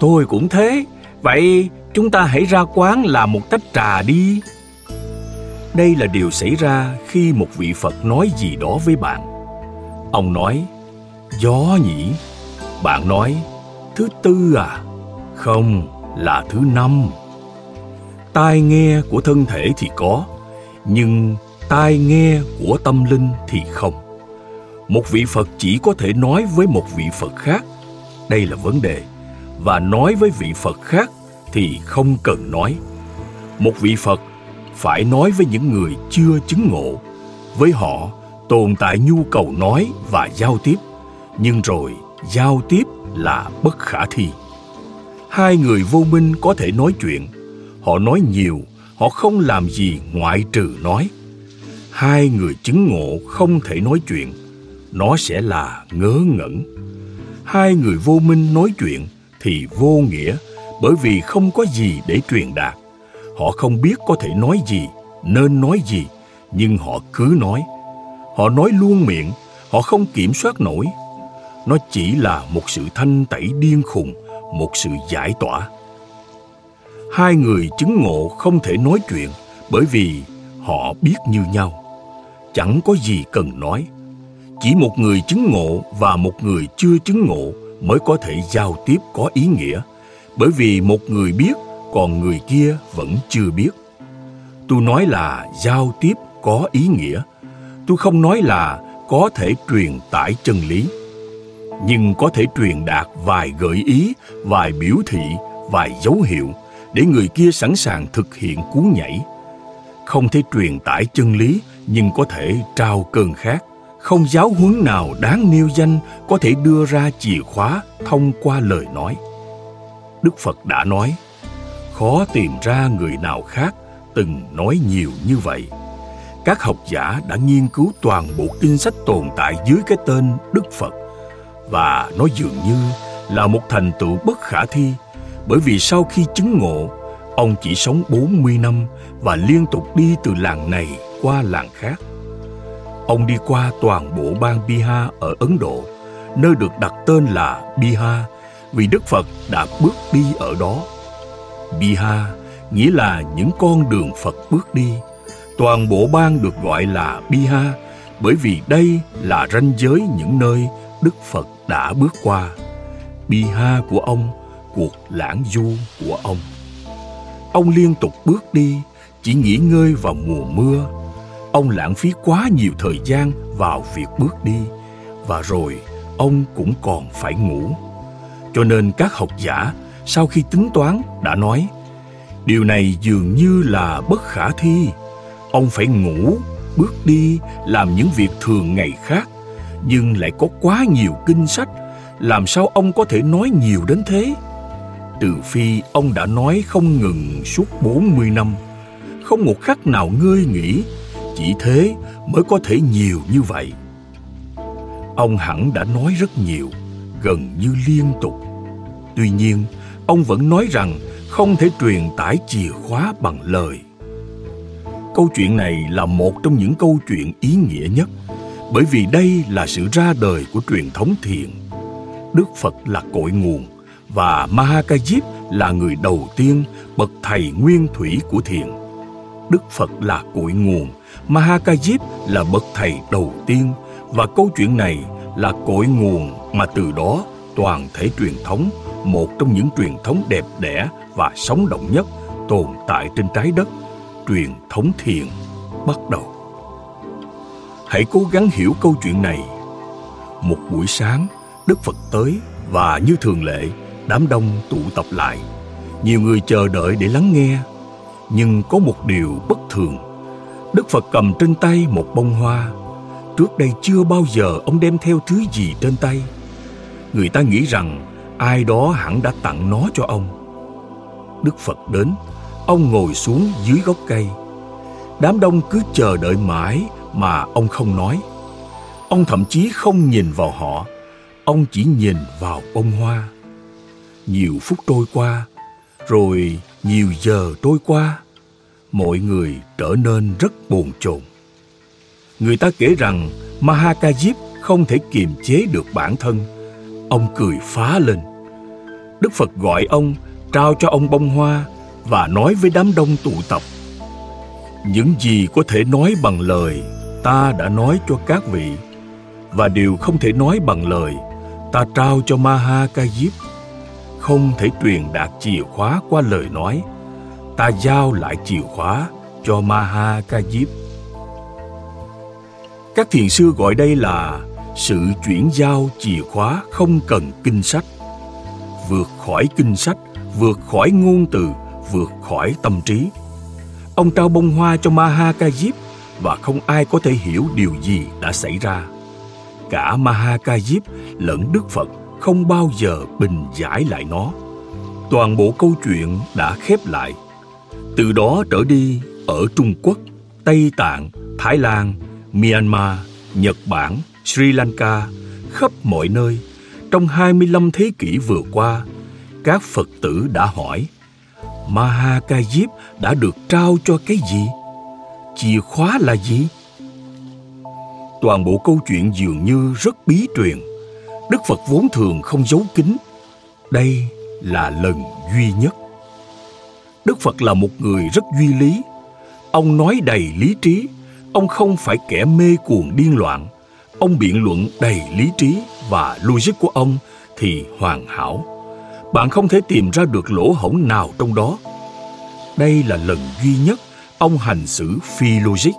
Tôi cũng thế, vậy chúng ta hãy ra quán làm một tách trà đi đây là điều xảy ra khi một vị phật nói gì đó với bạn. Ông nói, gió nhỉ? Bạn nói, thứ tư à? Không, là thứ năm. Tai nghe của thân thể thì có, nhưng tai nghe của tâm linh thì không. Một vị phật chỉ có thể nói với một vị phật khác. Đây là vấn đề. Và nói với vị phật khác thì không cần nói. Một vị phật phải nói với những người chưa chứng ngộ. Với họ, tồn tại nhu cầu nói và giao tiếp, nhưng rồi giao tiếp là bất khả thi. Hai người vô minh có thể nói chuyện, họ nói nhiều, họ không làm gì ngoại trừ nói. Hai người chứng ngộ không thể nói chuyện, nó sẽ là ngớ ngẩn. Hai người vô minh nói chuyện thì vô nghĩa, bởi vì không có gì để truyền đạt họ không biết có thể nói gì, nên nói gì, nhưng họ cứ nói. Họ nói luôn miệng, họ không kiểm soát nổi. Nó chỉ là một sự thanh tẩy điên khùng, một sự giải tỏa. Hai người chứng ngộ không thể nói chuyện, bởi vì họ biết như nhau. Chẳng có gì cần nói. Chỉ một người chứng ngộ và một người chưa chứng ngộ mới có thể giao tiếp có ý nghĩa. Bởi vì một người biết còn người kia vẫn chưa biết. Tôi nói là giao tiếp có ý nghĩa. Tôi không nói là có thể truyền tải chân lý. Nhưng có thể truyền đạt vài gợi ý, vài biểu thị, vài dấu hiệu để người kia sẵn sàng thực hiện cú nhảy. Không thể truyền tải chân lý, nhưng có thể trao cơn khát. Không giáo huấn nào đáng nêu danh có thể đưa ra chìa khóa thông qua lời nói. Đức phật đã nói khó tìm ra người nào khác từng nói nhiều như vậy các học giả đã nghiên cứu toàn bộ kinh sách tồn tại dưới cái tên đức phật và nó dường như là một thành tựu bất khả thi bởi vì sau khi chứng ngộ, ông chỉ sống 40 năm và liên tục đi từ làng này qua làng khác. Ông đi qua toàn bộ bang Bihar ở Ấn Độ, nơi được đặt tên là Bihar vì Đức Phật đã bước đi ở đó. Biha nghĩa là những con đường Phật bước đi. Toàn bộ bang được gọi là Biha bởi vì đây là ranh giới những nơi Đức Phật đã bước qua. Biha của ông, cuộc lãng du của ông. Ông liên tục bước đi, chỉ nghỉ ngơi vào mùa mưa. Ông lãng phí quá nhiều thời gian vào việc bước đi và rồi ông cũng còn phải ngủ. Cho nên các học giả sau khi tính toán đã nói điều này dường như là bất khả thi. Ông phải ngủ, bước đi, làm những việc thường ngày khác nhưng lại có quá nhiều kinh sách, làm sao ông có thể nói nhiều đến thế? từ phi ông đã nói không ngừng suốt 40 năm, không một khắc nào ngơi nghỉ, chỉ thế mới có thể nhiều như vậy. Ông hẳn đã nói rất nhiều, gần như liên tục. Tuy nhiên, ông vẫn nói rằng không thể truyền tải chìa khóa bằng lời. Câu chuyện này là một trong những câu chuyện ý nghĩa nhất bởi vì đây là sự ra đời của truyền thống thiền. Đức Phật là cội nguồn và Mahakajip là người đầu tiên bậc thầy nguyên thủy của thiền. Đức Phật là cội nguồn, Mahakajip là bậc thầy đầu tiên và câu chuyện này là cội nguồn mà từ đó toàn thể truyền thống, một trong những truyền thống đẹp đẽ và sống động nhất tồn tại trên trái đất, truyền thống thiền bắt đầu. Hãy cố gắng hiểu câu chuyện này. Một buổi sáng, Đức Phật tới Và như thường lệ, đám đông tụ tập lại. Nhiều người chờ đợi để lắng nghe. Nhưng có một điều bất thường. Đức Phật cầm trên tay một bông hoa. Trước đây chưa bao giờ ông đem theo thứ gì trên tay. Người ta nghĩ rằng ai đó hẳn đã tặng nó cho ông. Đức Phật đến, ông ngồi xuống dưới gốc cây. Đám đông cứ chờ đợi mãi mà ông không nói. Ông thậm chí không nhìn vào họ, ông chỉ nhìn vào bông hoa. Nhiều phút trôi qua, rồi nhiều giờ trôi qua, mọi người trở nên rất buồn chồn. Người ta kể rằng Mahakajip không thể kiềm chế được bản thân. Ông cười phá lên. Đức Phật gọi ông, trao cho ông bông hoa và nói với đám đông tụ tập. Những gì có thể nói bằng lời, ta đã nói cho các vị. Và điều không thể nói bằng lời ta trao cho Maha Ca Diếp không thể truyền đạt chìa khóa qua lời nói ta giao lại chìa khóa cho Maha Ca Diếp các thiền sư gọi đây là sự chuyển giao chìa khóa không cần kinh sách vượt khỏi kinh sách vượt khỏi ngôn từ vượt khỏi tâm trí ông trao bông hoa cho Maha Kajip và không ai có thể hiểu điều gì đã xảy ra cả Mahakajip lẫn Đức Phật không bao giờ bình giải lại nó. Toàn bộ câu chuyện đã khép lại. Từ đó trở đi, ở Trung Quốc, Tây Tạng, Thái Lan, Myanmar, Nhật Bản, Sri Lanka, khắp mọi nơi, trong 25 thế kỷ vừa qua, các Phật tử đã hỏi Mahakajip đã được trao cho cái gì? Chìa khóa là gì? Toàn bộ câu chuyện dường như rất bí truyền. Đức Phật vốn thường không giấu kín. Đây là lần duy nhất. Đức Phật là một người rất duy lý. Ông nói đầy lý trí. Ông không phải kẻ mê cuồng điên loạn. Ông biện luận đầy lý trí và logic của ông thì hoàn hảo. Bạn không thể tìm ra được lỗ hổng nào trong đó. Đây là lần duy nhất ông hành xử phi logic.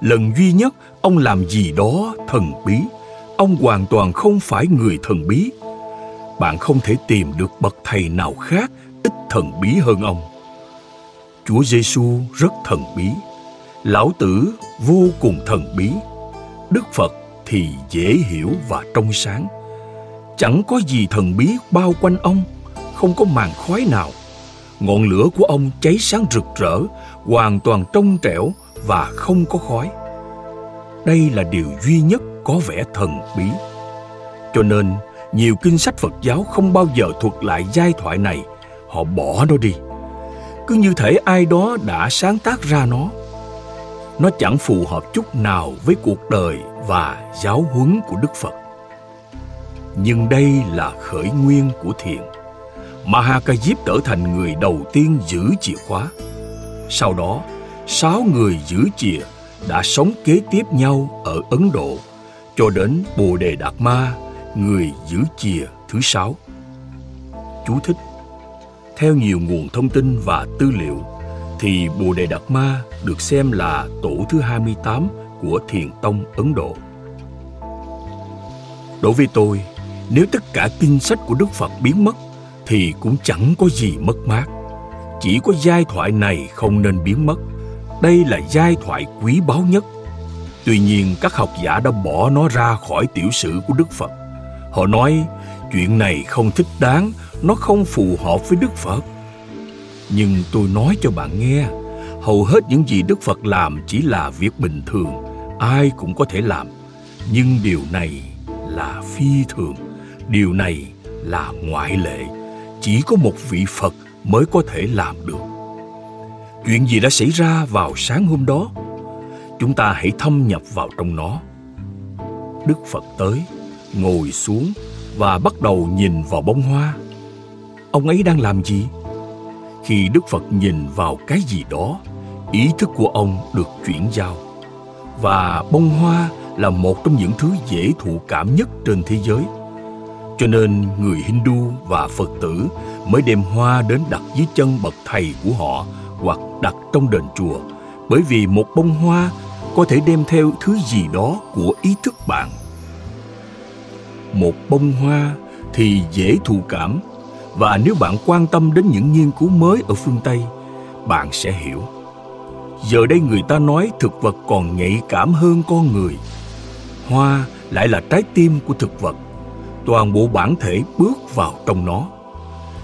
Lần duy nhất ông làm gì đó thần bí. Ông hoàn toàn không phải người thần bí. Bạn không thể tìm được bậc thầy nào khác ít thần bí hơn ông. Chúa giêsu rất thần bí. Lão tử vô cùng thần bí. Đức phật thì dễ hiểu và trong sáng. Chẳng có gì thần bí bao quanh ông, không có màn khói nào. Ngọn lửa của ông cháy sáng rực rỡ, hoàn toàn trong trẻo và không có khói. Đây là điều duy nhất có vẻ thần bí. Cho nên, nhiều kinh sách phật giáo không bao giờ thuật lại giai thoại này. Họ bỏ nó đi. Cứ như thể ai đó đã sáng tác ra nó nó chẳng phù hợp chút nào với cuộc đời và giáo huấn của đức phật. Nhưng đây là khởi nguyên của thiền. Mahakajip trở thành người đầu tiên giữ chìa khóa. Sau đó sáu người giữ chìa đã sống kế tiếp nhau ở Ấn Độ cho đến Bồ Đề Đạt Ma, người giữ chìa thứ sáu. Chú thích. Theo nhiều nguồn thông tin và tư liệu, thì Bồ Đề Đạt Ma được xem là tổ thứ 28 của Thiền Tông Ấn Độ. Đối với tôi, nếu tất cả kinh sách của Đức Phật biến mất, thì cũng chẳng có gì mất mát. Chỉ có giai thoại này không nên biến mất – đây là giai thoại quý báu nhất. Tuy nhiên, các học giả đã bỏ nó ra khỏi tiểu sử của Đức Phật. Họ nói, chuyện này không thích đáng, nó không phù hợp với Đức Phật. Nhưng tôi nói cho bạn nghe, hầu hết những gì Đức Phật làm chỉ là việc bình thường, ai cũng có thể làm. Nhưng điều này là phi thường, điều này là ngoại lệ. Chỉ có một vị Phật mới có thể làm được. Chuyện gì đã xảy ra vào sáng hôm đó? Chúng ta hãy thâm nhập vào trong nó. Đức Phật tới, ngồi xuống và bắt đầu nhìn vào bông hoa. Ông ấy đang làm gì? Khi Đức Phật nhìn vào cái gì đó, ý thức của ông được chuyển giao. Và bông hoa là một trong những thứ dễ thụ cảm nhất trên thế giới. Cho nên người Hindu và Phật tử mới đem hoa đến đặt dưới chân bậc thầy của họ hoặc đặt trong đền chùa bởi vì một bông hoa có thể đem theo thứ gì đó của ý thức bạn một bông hoa thì dễ thụ cảm và nếu bạn quan tâm đến những nghiên cứu mới ở phương Tây, bạn sẽ hiểu. Giờ đây người ta nói thực vật còn nhạy cảm hơn con người. Hoa lại là trái tim của thực vật. Toàn bộ bản thể bước vào trong nó.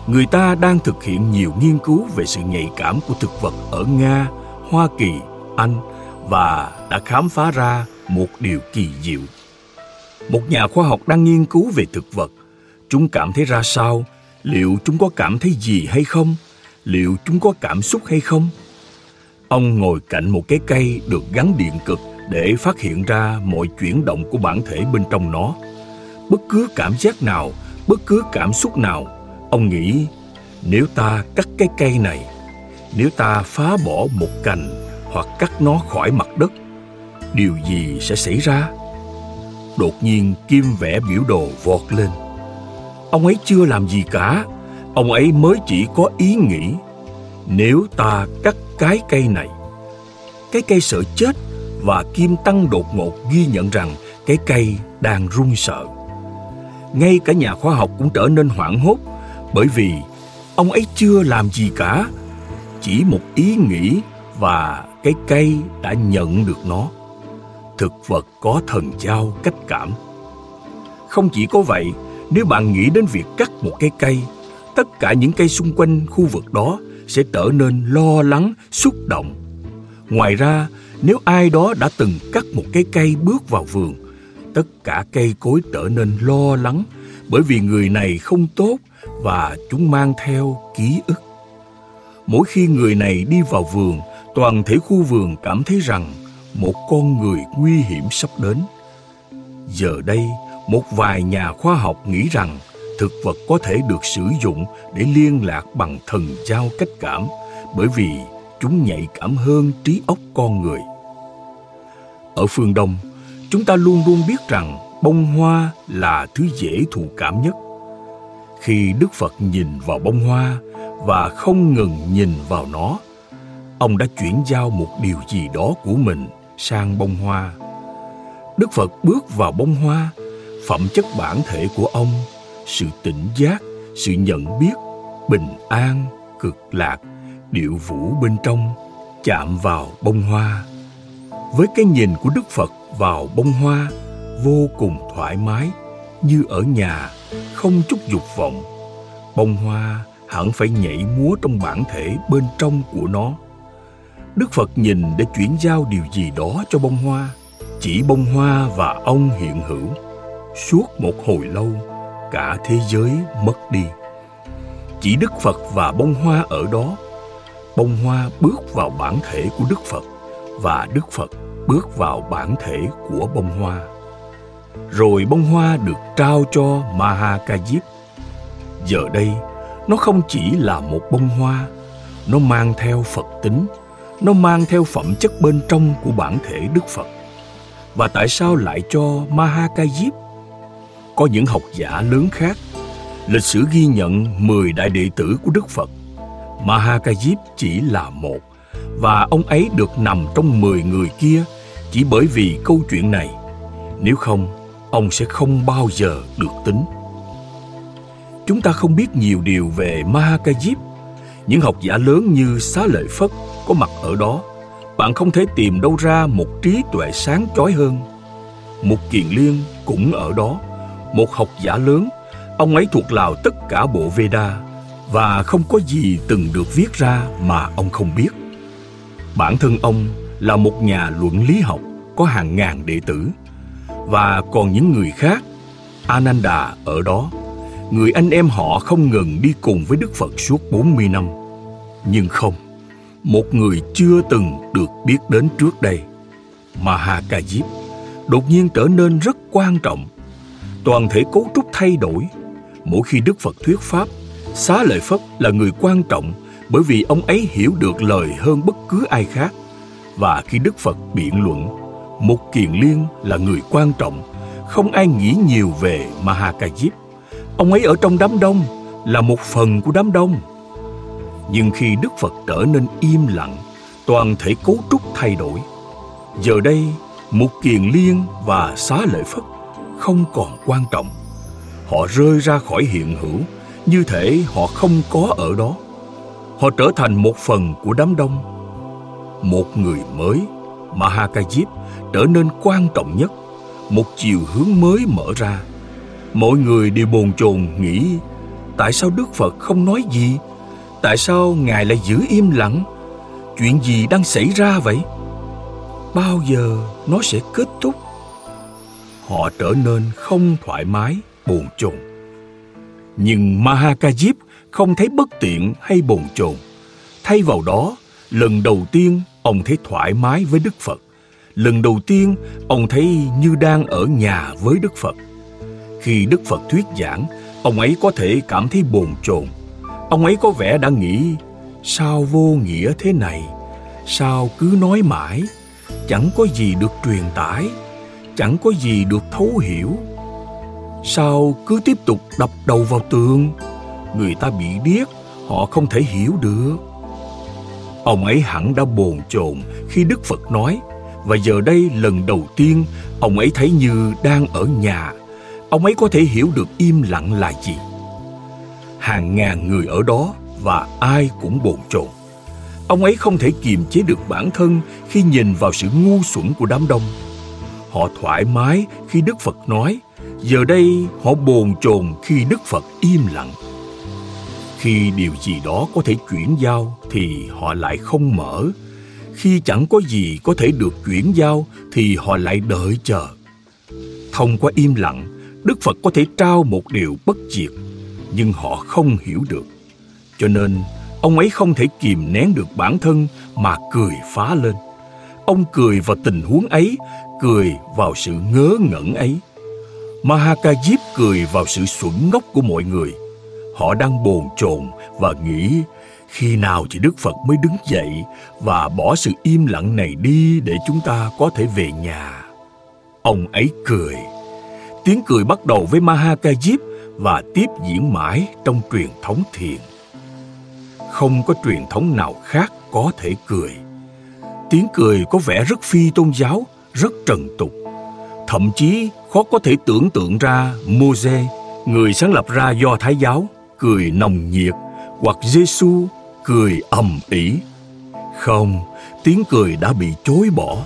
Người ta đang thực hiện nhiều nghiên cứu về sự nhạy cảm của thực vật ở Nga, Hoa Kỳ, Anh và đã khám phá ra một điều kỳ diệu. Một nhà khoa học đang nghiên cứu về thực vật. Chúng cảm thấy ra sao? Liệu chúng có cảm thấy gì hay không? Liệu chúng có cảm xúc hay không? Ông ngồi cạnh một cái cây được gắn điện cực để phát hiện ra mọi chuyển động của bản thể bên trong nó. Bất cứ cảm giác nào, bất cứ cảm xúc nào, ông nghĩ nếu ta cắt cái cây này, nếu ta phá bỏ một cành hoặc cắt nó khỏi mặt đất, điều gì sẽ xảy ra? Đột nhiên kim vẽ biểu đồ vọt lên. Ông ấy chưa làm gì cả, ông ấy mới chỉ có ý nghĩ nếu ta cắt cái cây này. Cái cây sợ chết và kim tăng đột ngột ghi nhận rằng cái cây đang run sợ. Ngay cả nhà khoa học cũng trở nên hoảng hốt bởi vì ông ấy chưa làm gì cả, chỉ một ý nghĩ và cái cây đã nhận được nó. Thực vật có thần giao cách cảm. Không chỉ có vậy, nếu bạn nghĩ đến việc cắt một cái cây, tất cả những cây xung quanh khu vực đó sẽ trở nên lo lắng, xúc động. Ngoài ra, nếu ai đó đã từng cắt một cái cây bước vào vườn, tất cả cây cối trở nên lo lắng bởi vì người này không tốt và chúng mang theo ký ức. Mỗi khi người này đi vào vườn, toàn thể khu vườn cảm thấy rằng một con người nguy hiểm sắp đến. Giờ đây, một vài nhà khoa học nghĩ rằng thực vật có thể được sử dụng để liên lạc bằng thần giao cách cảm bởi vì chúng nhạy cảm hơn trí óc con người. Ở phương Đông, chúng ta luôn luôn biết rằng bông hoa là thứ dễ thụ cảm nhất. Khi Đức Phật nhìn vào bông hoa và không ngừng nhìn vào nó, ông đã chuyển giao một điều gì đó của mình sang bông hoa. Đức Phật bước vào bông hoa, phẩm chất bản thể của ông sự tỉnh giác, sự nhận biết bình an, cực lạc, điệu vũ bên trong, chạm vào bông hoa. Với cái nhìn của đức phật vào bông hoa, vô cùng thoải mái, như ở nhà, không chút dục vọng. Bông hoa hẳn phải nhảy múa trong bản thể bên trong của nó. Đức phật nhìn để chuyển giao điều gì đó cho bông hoa, chỉ bông hoa và ông hiện hữu. Suốt một hồi lâu cả thế giới mất đi. Chỉ đức phật và bông hoa ở đó. Bông hoa bước vào bản thể của đức phật và đức phật bước vào bản thể của bông hoa. Rồi bông hoa được trao cho mahakajip giờ đây, nó không chỉ là một bông hoa, nó mang theo phật tính, nó mang theo phẩm chất bên trong của bản thể đức phật. Và tại sao lại cho mahakajip có những học giả lớn khác. Lịch sử ghi nhận 10 đại đệ tử của Đức Phật. Mahakajip chỉ là một và ông ấy được nằm trong 10 người kia chỉ bởi vì câu chuyện này. Nếu không, ông sẽ không bao giờ được tính. Chúng ta không biết nhiều điều về Mahakajip. Những học giả lớn như Xá Lợi Phất có mặt ở đó. Bạn không thể tìm đâu ra một trí tuệ sáng chói hơn. Một kiền liên cũng ở đó một học giả lớn, ông ấy thuộc lào tất cả bộ Veda và không có gì từng được viết ra mà ông không biết. Bản thân ông là một nhà luận lý học có hàng ngàn đệ tử và còn những người khác, Ananda ở đó, người anh em họ không ngừng đi cùng với Đức Phật suốt 40 năm. Nhưng không, một người chưa từng được biết đến trước đây, Mahakajip, đột nhiên trở nên rất quan trọng toàn thể cấu trúc thay đổi. Mỗi khi Đức Phật thuyết pháp, Xá Lợi Phất là người quan trọng bởi vì ông ấy hiểu được lời hơn bất cứ ai khác. Và khi Đức Phật biện luận, một kiền liên là người quan trọng, không ai nghĩ nhiều về Mahakajip. Ông ấy ở trong đám đông, là một phần của đám đông. Nhưng khi Đức Phật trở nên im lặng, toàn thể cấu trúc thay đổi. Giờ đây, một kiền liên và xá lợi Phất không còn quan trọng. Họ rơi ra khỏi hiện hữu, như thể họ không có ở đó. Họ trở thành một phần của đám đông. Một người mới, mahakajip, trở nên quan trọng nhất. Một chiều hướng mới mở ra. Mọi người đều bồn chồn nghĩ, tại sao đức phật không nói gì? Tại sao ngài lại giữ im lặng? Chuyện gì đang xảy ra vậy? Bao giờ nó sẽ kết thúc? Họ trở nên không thoải mái buồn chồn. Nhưng mahakajip không thấy bất tiện hay bồn chồn. Thay vào đó, lần đầu tiên ông thấy thoải mái với đức phật. Lần đầu tiên, ông thấy như đang ở nhà với đức phật. Khi đức phật thuyết giảng, ông ấy có thể cảm thấy bồn chồn. Ông ấy có vẻ đã nghĩ, sao vô nghĩa thế này? Sao cứ nói mãi? Chẳng có gì được truyền tải chẳng có gì được thấu hiểu. Sao cứ tiếp tục đập đầu vào tường? Người ta bị điếc, họ không thể hiểu được. Ông ấy hẳn đã bồn chồn khi đức phật nói, và giờ đây lần đầu tiên, ông ấy thấy như đang ở nhà. Ông ấy có thể hiểu được im lặng là gì? Hàng ngàn người ở đó và ai cũng bồn chồn. Ông ấy không thể kiềm chế được bản thân khi nhìn vào sự ngu xuẩn của đám đông họ thoải mái khi đức phật nói. Giờ đây họ bồn chồn khi đức phật im lặng. Khi điều gì đó có thể chuyển giao thì họ lại không mở. Khi chẳng có gì có thể được chuyển giao thì họ lại đợi chờ. Thông qua im lặng, đức phật có thể trao một điều bất diệt, nhưng họ không hiểu được. Cho nên, ông ấy không thể kìm nén được bản thân mà cười phá lên. Ông cười vào tình huống ấy cười vào sự ngớ ngẩn ấy. Mahakajip cười vào sự xuẩn ngốc của mọi người. Họ đang bồn chồn và nghĩ khi nào thì đức phật mới đứng dậy và bỏ sự im lặng này đi để chúng ta có thể về nhà. Ông ấy cười. Tiếng cười bắt đầu với mahakajip và tiếp diễn mãi trong truyền thống thiền. Không có truyền thống nào khác có thể cười. Tiếng cười có vẻ rất phi tôn giáo rất trần tục thậm chí khó có thể tưởng tượng ra Môse, người sáng lập ra do Thái giáo, cười nồng nhiệt hoặc Giêsu cười ầm ĩ. Không, tiếng cười đã bị chối bỏ,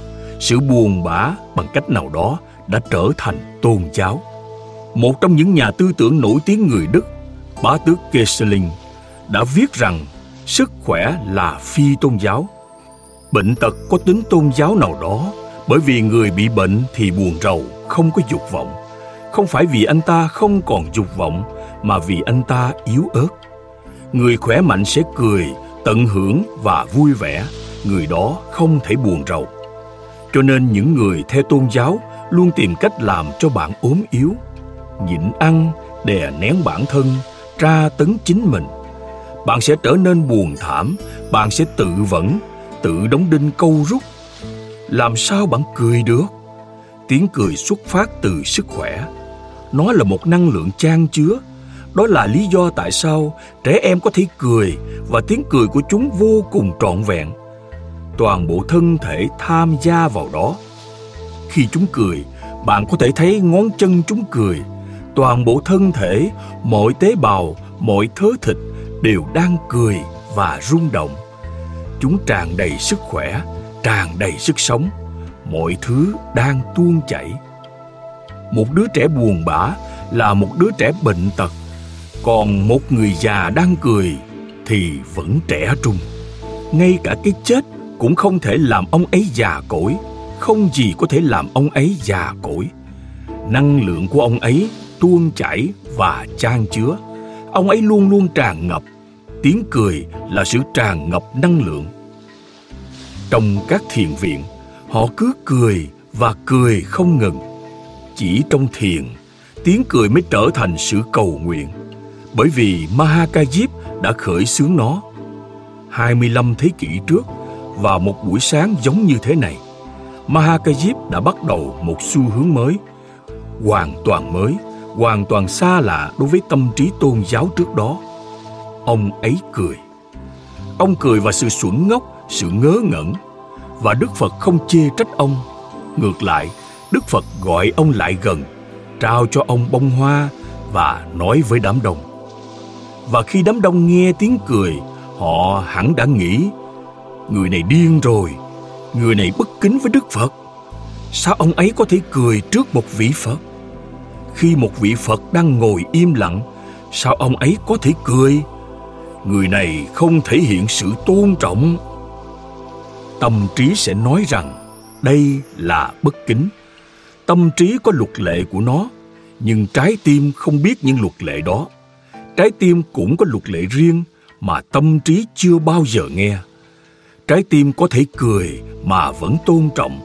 sự buồn bã bằng cách nào đó đã trở thành tôn giáo. Một trong những nhà tư tưởng nổi tiếng người Đức, bá tước Kesseling, đã viết rằng sức khỏe là phi tôn giáo. Bệnh tật có tính tôn giáo nào đó bởi vì người bị bệnh thì buồn rầu, không có dục vọng. Không phải vì anh ta không còn dục vọng, mà vì anh ta yếu ớt. Người khỏe mạnh sẽ cười, tận hưởng và vui vẻ. Người đó không thể buồn rầu. Cho nên những người theo tôn giáo luôn tìm cách làm cho bạn ốm yếu, nhịn ăn, đè nén bản thân, tra tấn chính mình. Bạn sẽ trở nên buồn thảm, bạn sẽ tự vẫn, tự đóng đinh câu rút làm sao bạn cười được? Tiếng cười xuất phát từ sức khỏe. Nó là một năng lượng trang chứa. Đó là lý do tại sao trẻ em có thể cười và tiếng cười của chúng vô cùng trọn vẹn. Toàn bộ thân thể tham gia vào đó. Khi chúng cười, bạn có thể thấy ngón chân chúng cười. Toàn bộ thân thể, mọi tế bào, mọi thớ thịt đều đang cười và rung động. Chúng tràn đầy sức khỏe tràn đầy sức sống. Mọi thứ đang tuôn chảy. Một đứa trẻ buồn bã là một đứa trẻ bệnh tật. Còn một người già đang cười thì vẫn trẻ trung. Ngay cả cái chết cũng không thể làm ông ấy già cỗi. Không gì có thể làm ông ấy già cỗi. Năng lượng của ông ấy tuôn chảy và chan chứa. Ông ấy luôn luôn tràn ngập. Tiếng cười là sự tràn ngập năng lượng trong các thiền viện, họ cứ cười và cười không ngừng. Chỉ trong thiền, tiếng cười mới trở thành sự cầu nguyện, bởi vì Mahakajip đã khởi xướng nó. 25 thế kỷ trước, vào một buổi sáng giống như thế này, Mahakajip đã bắt đầu một xu hướng mới, hoàn toàn mới, hoàn toàn xa lạ đối với tâm trí tôn giáo trước đó. Ông ấy cười. Ông cười và sự xuẩn ngốc sự ngớ ngẩn và Đức Phật không chê trách ông. Ngược lại, Đức Phật gọi ông lại gần, trao cho ông bông hoa, và nói với đám đông. Và khi đám đông nghe tiếng cười, họ hẳn đã nghĩ người này điên rồi, người này bất kính với Đức Phật. Sao ông ấy có thể cười trước một vị Phật? Khi một vị Phật đang ngồi im lặng, sao ông ấy có thể cười? Người này không thể hiện sự tôn trọng. Tâm trí sẽ nói rằng đây là bất kính. Tâm trí có luật lệ của nó, nhưng trái tim không biết những luật lệ đó. Trái tim cũng có luật lệ riêng mà tâm trí chưa bao giờ nghe. Trái tim có thể cười mà vẫn tôn trọng.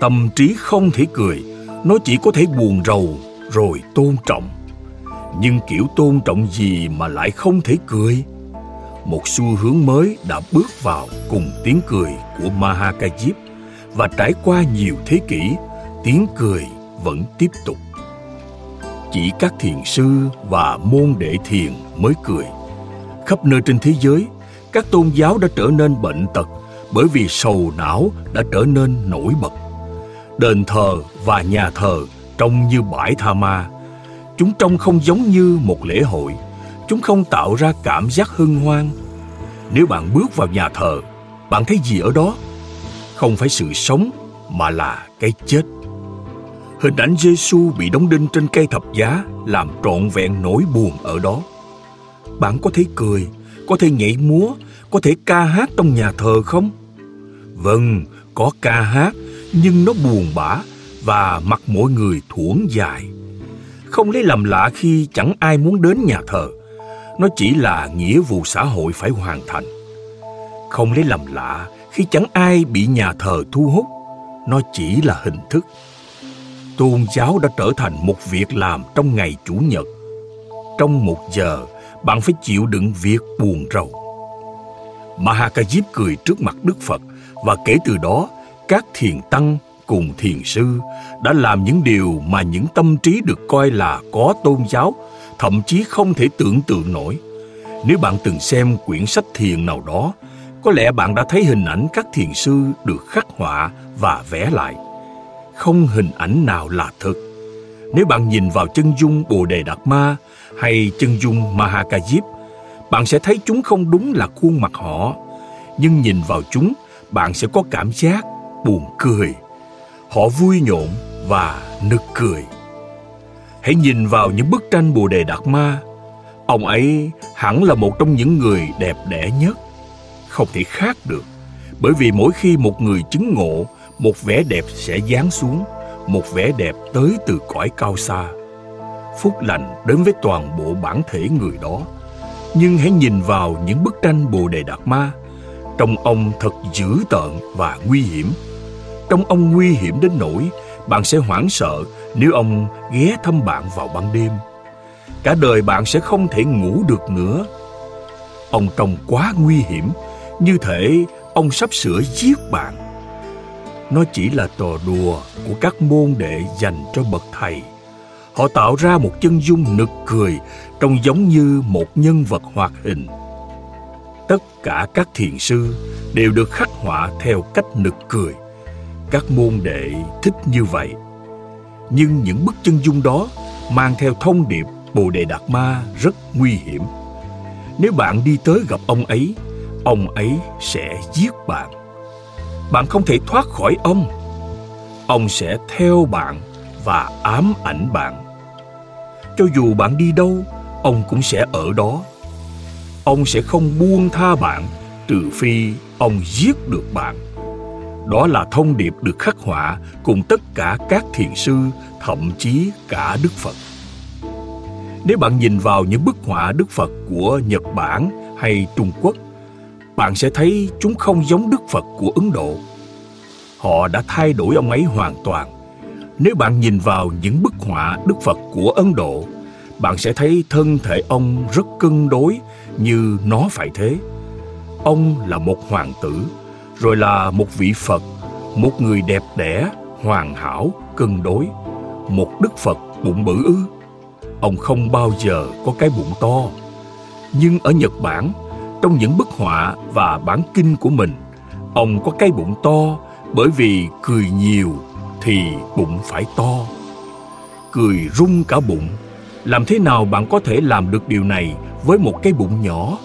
Tâm trí không thể cười, nó chỉ có thể buồn rầu rồi tôn trọng. Nhưng kiểu tôn trọng gì mà lại không thể cười? Một xu hướng mới đã bước vào cùng tiếng cười của Mahakajip và trải qua nhiều thế kỷ, tiếng cười vẫn tiếp tục. Chỉ các thiền sư và môn đệ thiền mới cười. Khắp nơi trên thế giới, các tôn giáo đã trở nên bệnh tật bởi vì sầu não đã trở nên nổi bật. Đền thờ và nhà thờ trông như bãi tha ma. Chúng trông không giống như một lễ hội. Chúng không tạo ra cảm giác hân hoan. Nếu bạn bước vào nhà thờ, bạn thấy gì ở đó? Không phải sự sống mà là cái chết. Hình ảnh Giêsu bị đóng đinh trên cây thập giá làm trọn vẹn nỗi buồn ở đó. Bạn có thể cười, có thể nhảy múa, có thể ca hát trong nhà thờ không? Vâng, có ca hát, nhưng nó buồn bã và mặt mỗi người thuổn dài. Không lấy làm lạ khi chẳng ai muốn đến nhà thờ. Nó chỉ là nghĩa vụ xã hội phải hoàn thành. Không lấy làm lạ khi chẳng ai bị nhà thờ thu hút. Nó chỉ là hình thức. Tôn giáo đã trở thành một việc làm trong ngày Chủ nhật. Trong một giờ, bạn phải chịu đựng việc buồn rầu. Mahakajip cười trước mặt Đức Phật và kể từ đó, các thiền tăng cùng thiền sư đã làm những điều mà những tâm trí được coi là có tôn giáo thậm chí không thể tưởng tượng nổi. Nếu bạn từng xem quyển sách thiền nào đó, có lẽ bạn đã thấy hình ảnh các thiền sư được khắc họa và vẽ lại. Không hình ảnh nào là thực. Nếu bạn nhìn vào chân dung Bồ Đề Đạt Ma hay chân dung Mahakajip, bạn sẽ thấy chúng không đúng là khuôn mặt họ. Nhưng nhìn vào chúng, bạn sẽ có cảm giác buồn cười họ vui nhộn và nực cười. Hãy nhìn vào những bức tranh Bồ Đề Đạt Ma. Ông ấy hẳn là một trong những người đẹp đẽ nhất. Không thể khác được, bởi vì mỗi khi một người chứng ngộ, một vẻ đẹp sẽ giáng xuống, một vẻ đẹp tới từ cõi cao xa. Phúc lành đến với toàn bộ bản thể người đó. Nhưng hãy nhìn vào những bức tranh Bồ Đề Đạt Ma, trong ông thật dữ tợn và nguy hiểm trong ông nguy hiểm đến nỗi bạn sẽ hoảng sợ nếu ông ghé thăm bạn vào ban đêm. Cả đời bạn sẽ không thể ngủ được nữa. Ông trông quá nguy hiểm, như thể ông sắp sửa giết bạn. Nó chỉ là trò đùa của các môn đệ dành cho bậc thầy. Họ tạo ra một chân dung nực cười trông giống như một nhân vật hoạt hình. Tất cả các thiền sư đều được khắc họa theo cách nực cười các môn đệ thích như vậy nhưng những bức chân dung đó mang theo thông điệp bồ đề đạt ma rất nguy hiểm. Nếu bạn đi tới gặp ông ấy ông ấy sẽ giết bạn. Bạn không thể thoát khỏi ông. Ông sẽ theo bạn và ám ảnh bạn. Cho dù bạn đi đâu, ông cũng sẽ ở đó. Ông sẽ không buông tha bạn, trừ phi ông giết được bạn đó là thông điệp được khắc họa cùng tất cả các thiền sư, thậm chí cả Đức Phật. Nếu bạn nhìn vào những bức họa Đức Phật của Nhật Bản hay Trung Quốc, bạn sẽ thấy chúng không giống Đức Phật của Ấn Độ. Họ đã thay đổi ông ấy hoàn toàn. Nếu bạn nhìn vào những bức họa Đức Phật của Ấn Độ, bạn sẽ thấy thân thể ông rất cân đối như nó phải thế. Ông là một hoàng tử rồi là một vị Phật, một người đẹp đẽ, hoàn hảo, cân đối, một Đức Phật bụng bự ư. Ông không bao giờ có cái bụng to. Nhưng ở Nhật Bản, trong những bức họa và bản kinh của mình, ông có cái bụng to bởi vì cười nhiều thì bụng phải to. Cười rung cả bụng làm thế nào bạn có thể làm được điều này với một cái bụng nhỏ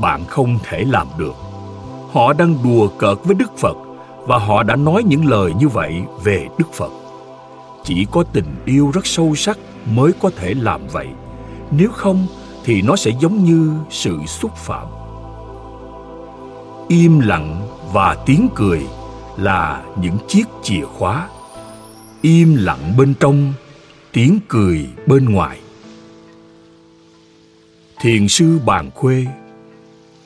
bạn không thể làm được họ đang đùa cợt với đức phật và họ đã nói những lời như vậy về đức phật. Chỉ có tình yêu rất sâu sắc mới có thể làm vậy. Nếu không thì nó sẽ giống như sự xúc phạm. Im lặng và tiếng cười là những chiếc chìa khóa. Im lặng bên trong, tiếng cười bên ngoài. Thiền sư bàn khuê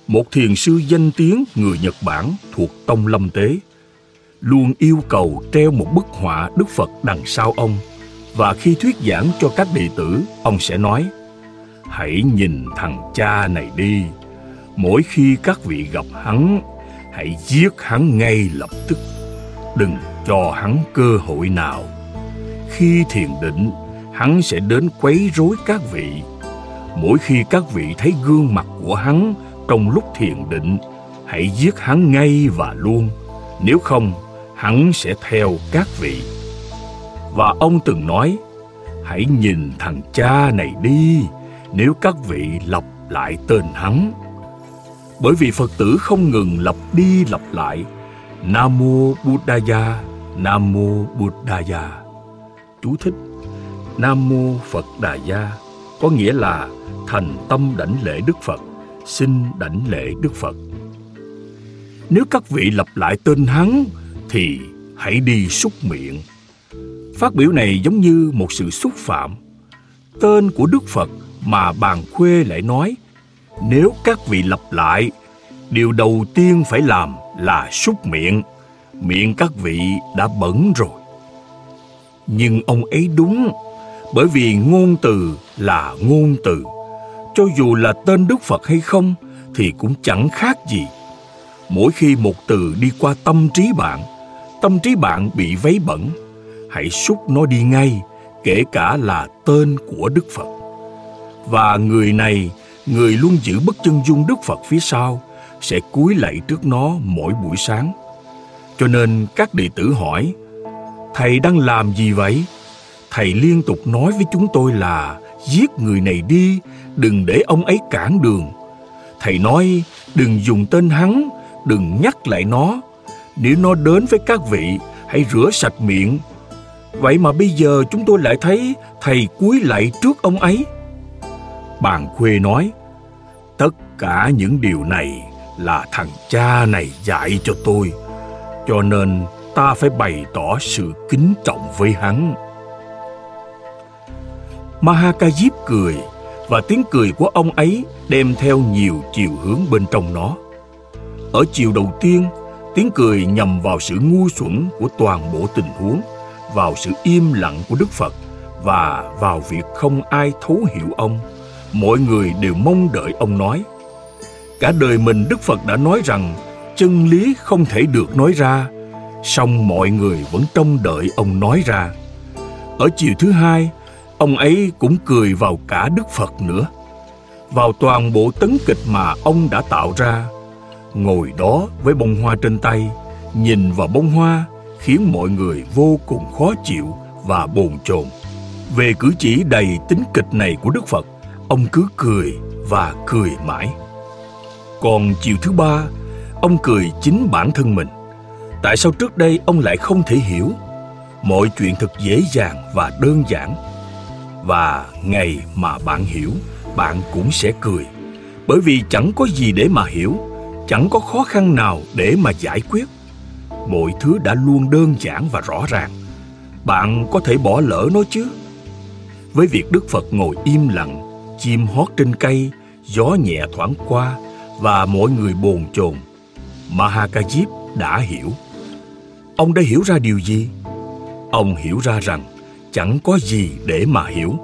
một thiền sư danh tiếng người nhật bản thuộc tông lâm tế, luôn yêu cầu treo một bức họa đức phật đằng sau ông. Và khi thuyết giảng cho các đệ tử, ông sẽ nói, hãy nhìn thằng cha này đi. Mỗi khi các vị gặp hắn, hãy giết hắn ngay lập tức. Đừng cho hắn cơ hội nào. Khi thiền định, hắn sẽ đến quấy rối các vị. Mỗi khi các vị thấy gương mặt của hắn trong lúc thiền định, hãy giết hắn ngay và luôn. Nếu không, hắn sẽ theo các vị. Và ông từng nói, hãy nhìn thằng cha này đi, nếu các vị lặp lại tên hắn. Bởi vì phật tử không ngừng lặp đi lặp lại nam mô buddhaya nam mô buddhaya. Chú thích nam mô phật đà gia có nghĩa là thành tâm đảnh lễ đức phật xin đảnh lễ đức phật. Nếu các vị lặp lại tên hắn, thì hãy đi xúc miệng. Phát biểu này giống như một sự xúc phạm. Tên của đức phật mà bàn khuê lại nói, nếu các vị lặp lại, điều đầu tiên phải làm là xúc miệng. Miệng các vị đã bẩn rồi. Nhưng ông ấy đúng, bởi vì ngôn từ là ngôn từ cho dù là tên đức phật hay không thì cũng chẳng khác gì. Mỗi khi một từ đi qua tâm trí bạn, tâm trí bạn bị vấy bẩn, hãy xúc nó đi ngay, kể cả là tên của đức phật. Và người này, người luôn giữ bất chân dung đức phật phía sau, sẽ cúi lạy trước nó mỗi buổi sáng. Cho nên các đệ tử hỏi, thầy đang làm gì vậy? Thầy liên tục nói với chúng tôi là giết người này đi đừng để ông ấy cản đường. Thầy nói, đừng dùng tên hắn, đừng nhắc lại nó. Nếu nó đến với các vị, hãy rửa sạch miệng. Vậy mà bây giờ chúng tôi lại thấy thầy cúi lại trước ông ấy. Bàn khuê nói, tất cả những điều này là thằng cha này dạy cho tôi, cho nên ta phải bày tỏ sự kính trọng với hắn. Mahakajip cười và tiếng cười của ông ấy đem theo nhiều chiều hướng bên trong nó. Ở chiều đầu tiên, tiếng cười nhằm vào sự ngu xuẩn của toàn bộ tình huống, vào sự im lặng của đức phật và vào việc không ai thấu hiểu ông. Mọi người đều mong đợi ông nói. Cả đời mình đức phật đã nói rằng, chân lý không thể được nói ra, song mọi người vẫn trông đợi ông nói ra. Ở chiều thứ hai ông ấy cũng cười vào cả đức phật nữa. Vào toàn bộ tấn kịch mà ông đã tạo ra, ngồi đó với bông hoa trên tay, nhìn vào bông hoa khiến mọi người vô cùng khó chịu và bồn chồn. Về cử chỉ đầy tính kịch này của đức phật, ông cứ cười và cười mãi. Còn chiều thứ ba, ông cười chính bản thân mình. Tại sao trước đây ông lại không thể hiểu? Mọi chuyện thật dễ dàng và đơn giản và ngày mà bạn hiểu, bạn cũng sẽ cười. Bởi vì chẳng có gì để mà hiểu, chẳng có khó khăn nào để mà giải quyết. Mọi thứ đã luôn đơn giản và rõ ràng. Bạn có thể bỏ lỡ nó chứ? Với việc đức phật ngồi im lặng, chim hót trên cây, gió nhẹ thoảng qua và mọi người bồn chồn, mahakajip đã hiểu. Ông đã hiểu ra điều gì? Ông hiểu ra rằng chẳng có gì để mà hiểu,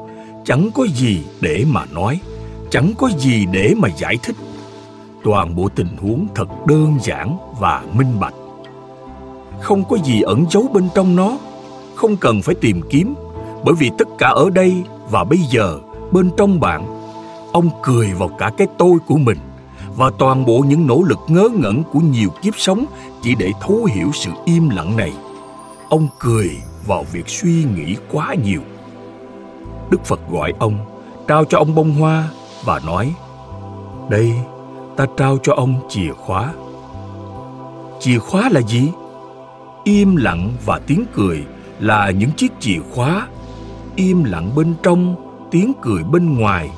chẳng có gì để mà nói, chẳng có gì để mà giải thích. Toàn bộ tình huống thật đơn giản và minh bạch. Không có gì ẩn giấu bên trong nó, không cần phải tìm kiếm, bởi vì tất cả ở đây và bây giờ bên trong bạn, ông cười vào cả cái tôi của mình và toàn bộ những nỗ lực ngớ ngẩn của nhiều kiếp sống chỉ để thấu hiểu sự im lặng này. Ông cười vào việc suy nghĩ quá nhiều Đức Phật gọi ông, trao cho ông bông hoa và nói: "Đây, ta trao cho ông chìa khóa." Chìa khóa là gì? Im lặng và tiếng cười là những chiếc chìa khóa. Im lặng bên trong, tiếng cười bên ngoài.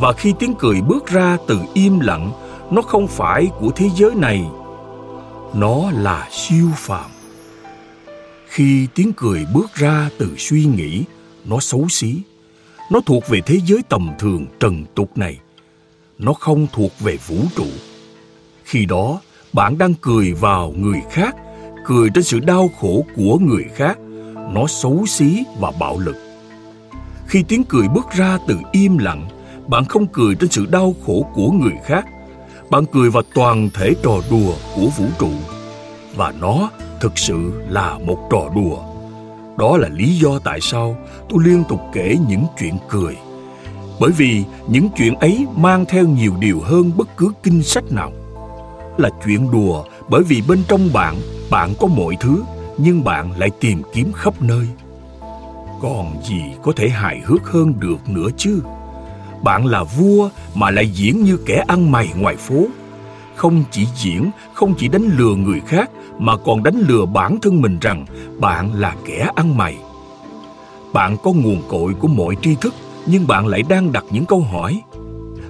Và khi tiếng cười bước ra từ im lặng, nó không phải của thế giới này. Nó là siêu phàm. Khi tiếng cười bước ra từ suy nghĩ, nó xấu xí. Nó thuộc về thế giới tầm thường trần tục này. Nó không thuộc về vũ trụ. Khi đó, bạn đang cười vào người khác cười trên sự đau khổ của người khác nó xấu xí và bạo lực khi tiếng cười bước ra từ im lặng bạn không cười trên sự đau khổ của người khác bạn cười vào toàn thể trò đùa của vũ trụ và nó thực sự là một trò đùa. Đó là lý do tại sao tôi liên tục kể những chuyện cười. Bởi vì những chuyện ấy mang theo nhiều điều hơn bất cứ kinh sách nào. Là chuyện đùa bởi vì bên trong bạn bạn có mọi thứ, nhưng bạn lại tìm kiếm khắp nơi. Còn gì có thể hài hước hơn được nữa chứ? Bạn là vua mà lại diễn như kẻ ăn mày ngoài phố. Không chỉ diễn, không chỉ đánh lừa người khác mà còn đánh lừa bản thân mình rằng bạn là kẻ ăn mày. Bạn có nguồn cội của mọi tri thức, nhưng bạn lại đang đặt những câu hỏi.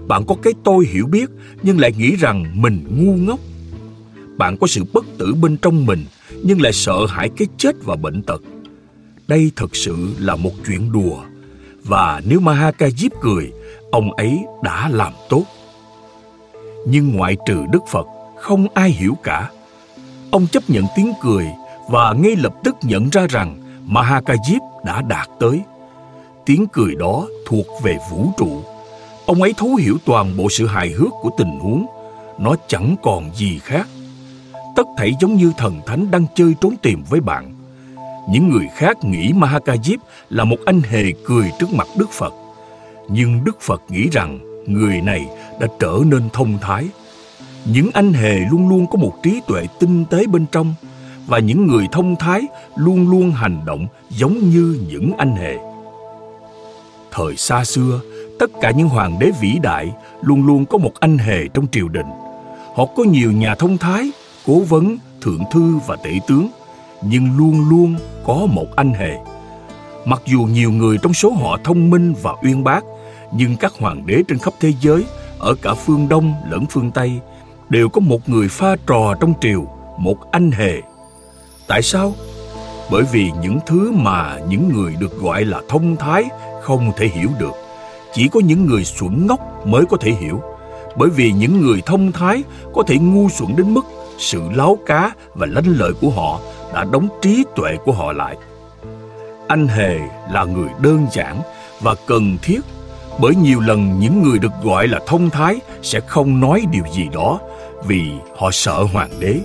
Bạn có cái tôi hiểu biết, nhưng lại nghĩ rằng mình ngu ngốc. Bạn có sự bất tử bên trong mình, nhưng lại sợ hãi cái chết và bệnh tật. Đây thật sự là một chuyện đùa, và nếu Mahakajip cười, ông ấy đã làm tốt. Nhưng ngoại trừ đức phật, không ai hiểu cả ông chấp nhận tiếng cười và ngay lập tức nhận ra rằng Mahakajip đã đạt tới tiếng cười đó thuộc về vũ trụ ông ấy thấu hiểu toàn bộ sự hài hước của tình huống nó chẳng còn gì khác tất thảy giống như thần thánh đang chơi trốn tìm với bạn. Những người khác nghĩ Mahakajip là một anh hề cười trước mặt Đức Phật. Nhưng Đức Phật nghĩ rằng người này đã trở nên thông thái. Những anh hề luôn luôn có một trí tuệ tinh tế bên trong và những người thông thái luôn luôn hành động giống như những anh hề. Thời xa xưa, tất cả những hoàng đế vĩ đại luôn luôn có một anh hề trong triều đình. Họ có nhiều nhà thông thái cố vấn, thượng thư và tể tướng, nhưng luôn luôn có một anh hề. Mặc dù nhiều người trong số họ thông minh và uyên bác, nhưng các hoàng đế trên khắp thế giới, ở cả phương Đông lẫn phương Tây, đều có một người pha trò trong triều, một anh hề. Tại sao? Bởi vì những thứ mà những người được gọi là thông thái không thể hiểu được. Chỉ có những người xuẩn ngốc mới có thể hiểu. Bởi vì những người thông thái có thể ngu xuẩn đến mức sự láo cá và lanh lợi của họ đã đóng trí tuệ của họ lại. Anh hề là người đơn giản và cần thiết bởi nhiều lần những người được gọi là thông thái sẽ không nói điều gì đó, vì họ sợ hoàng đế.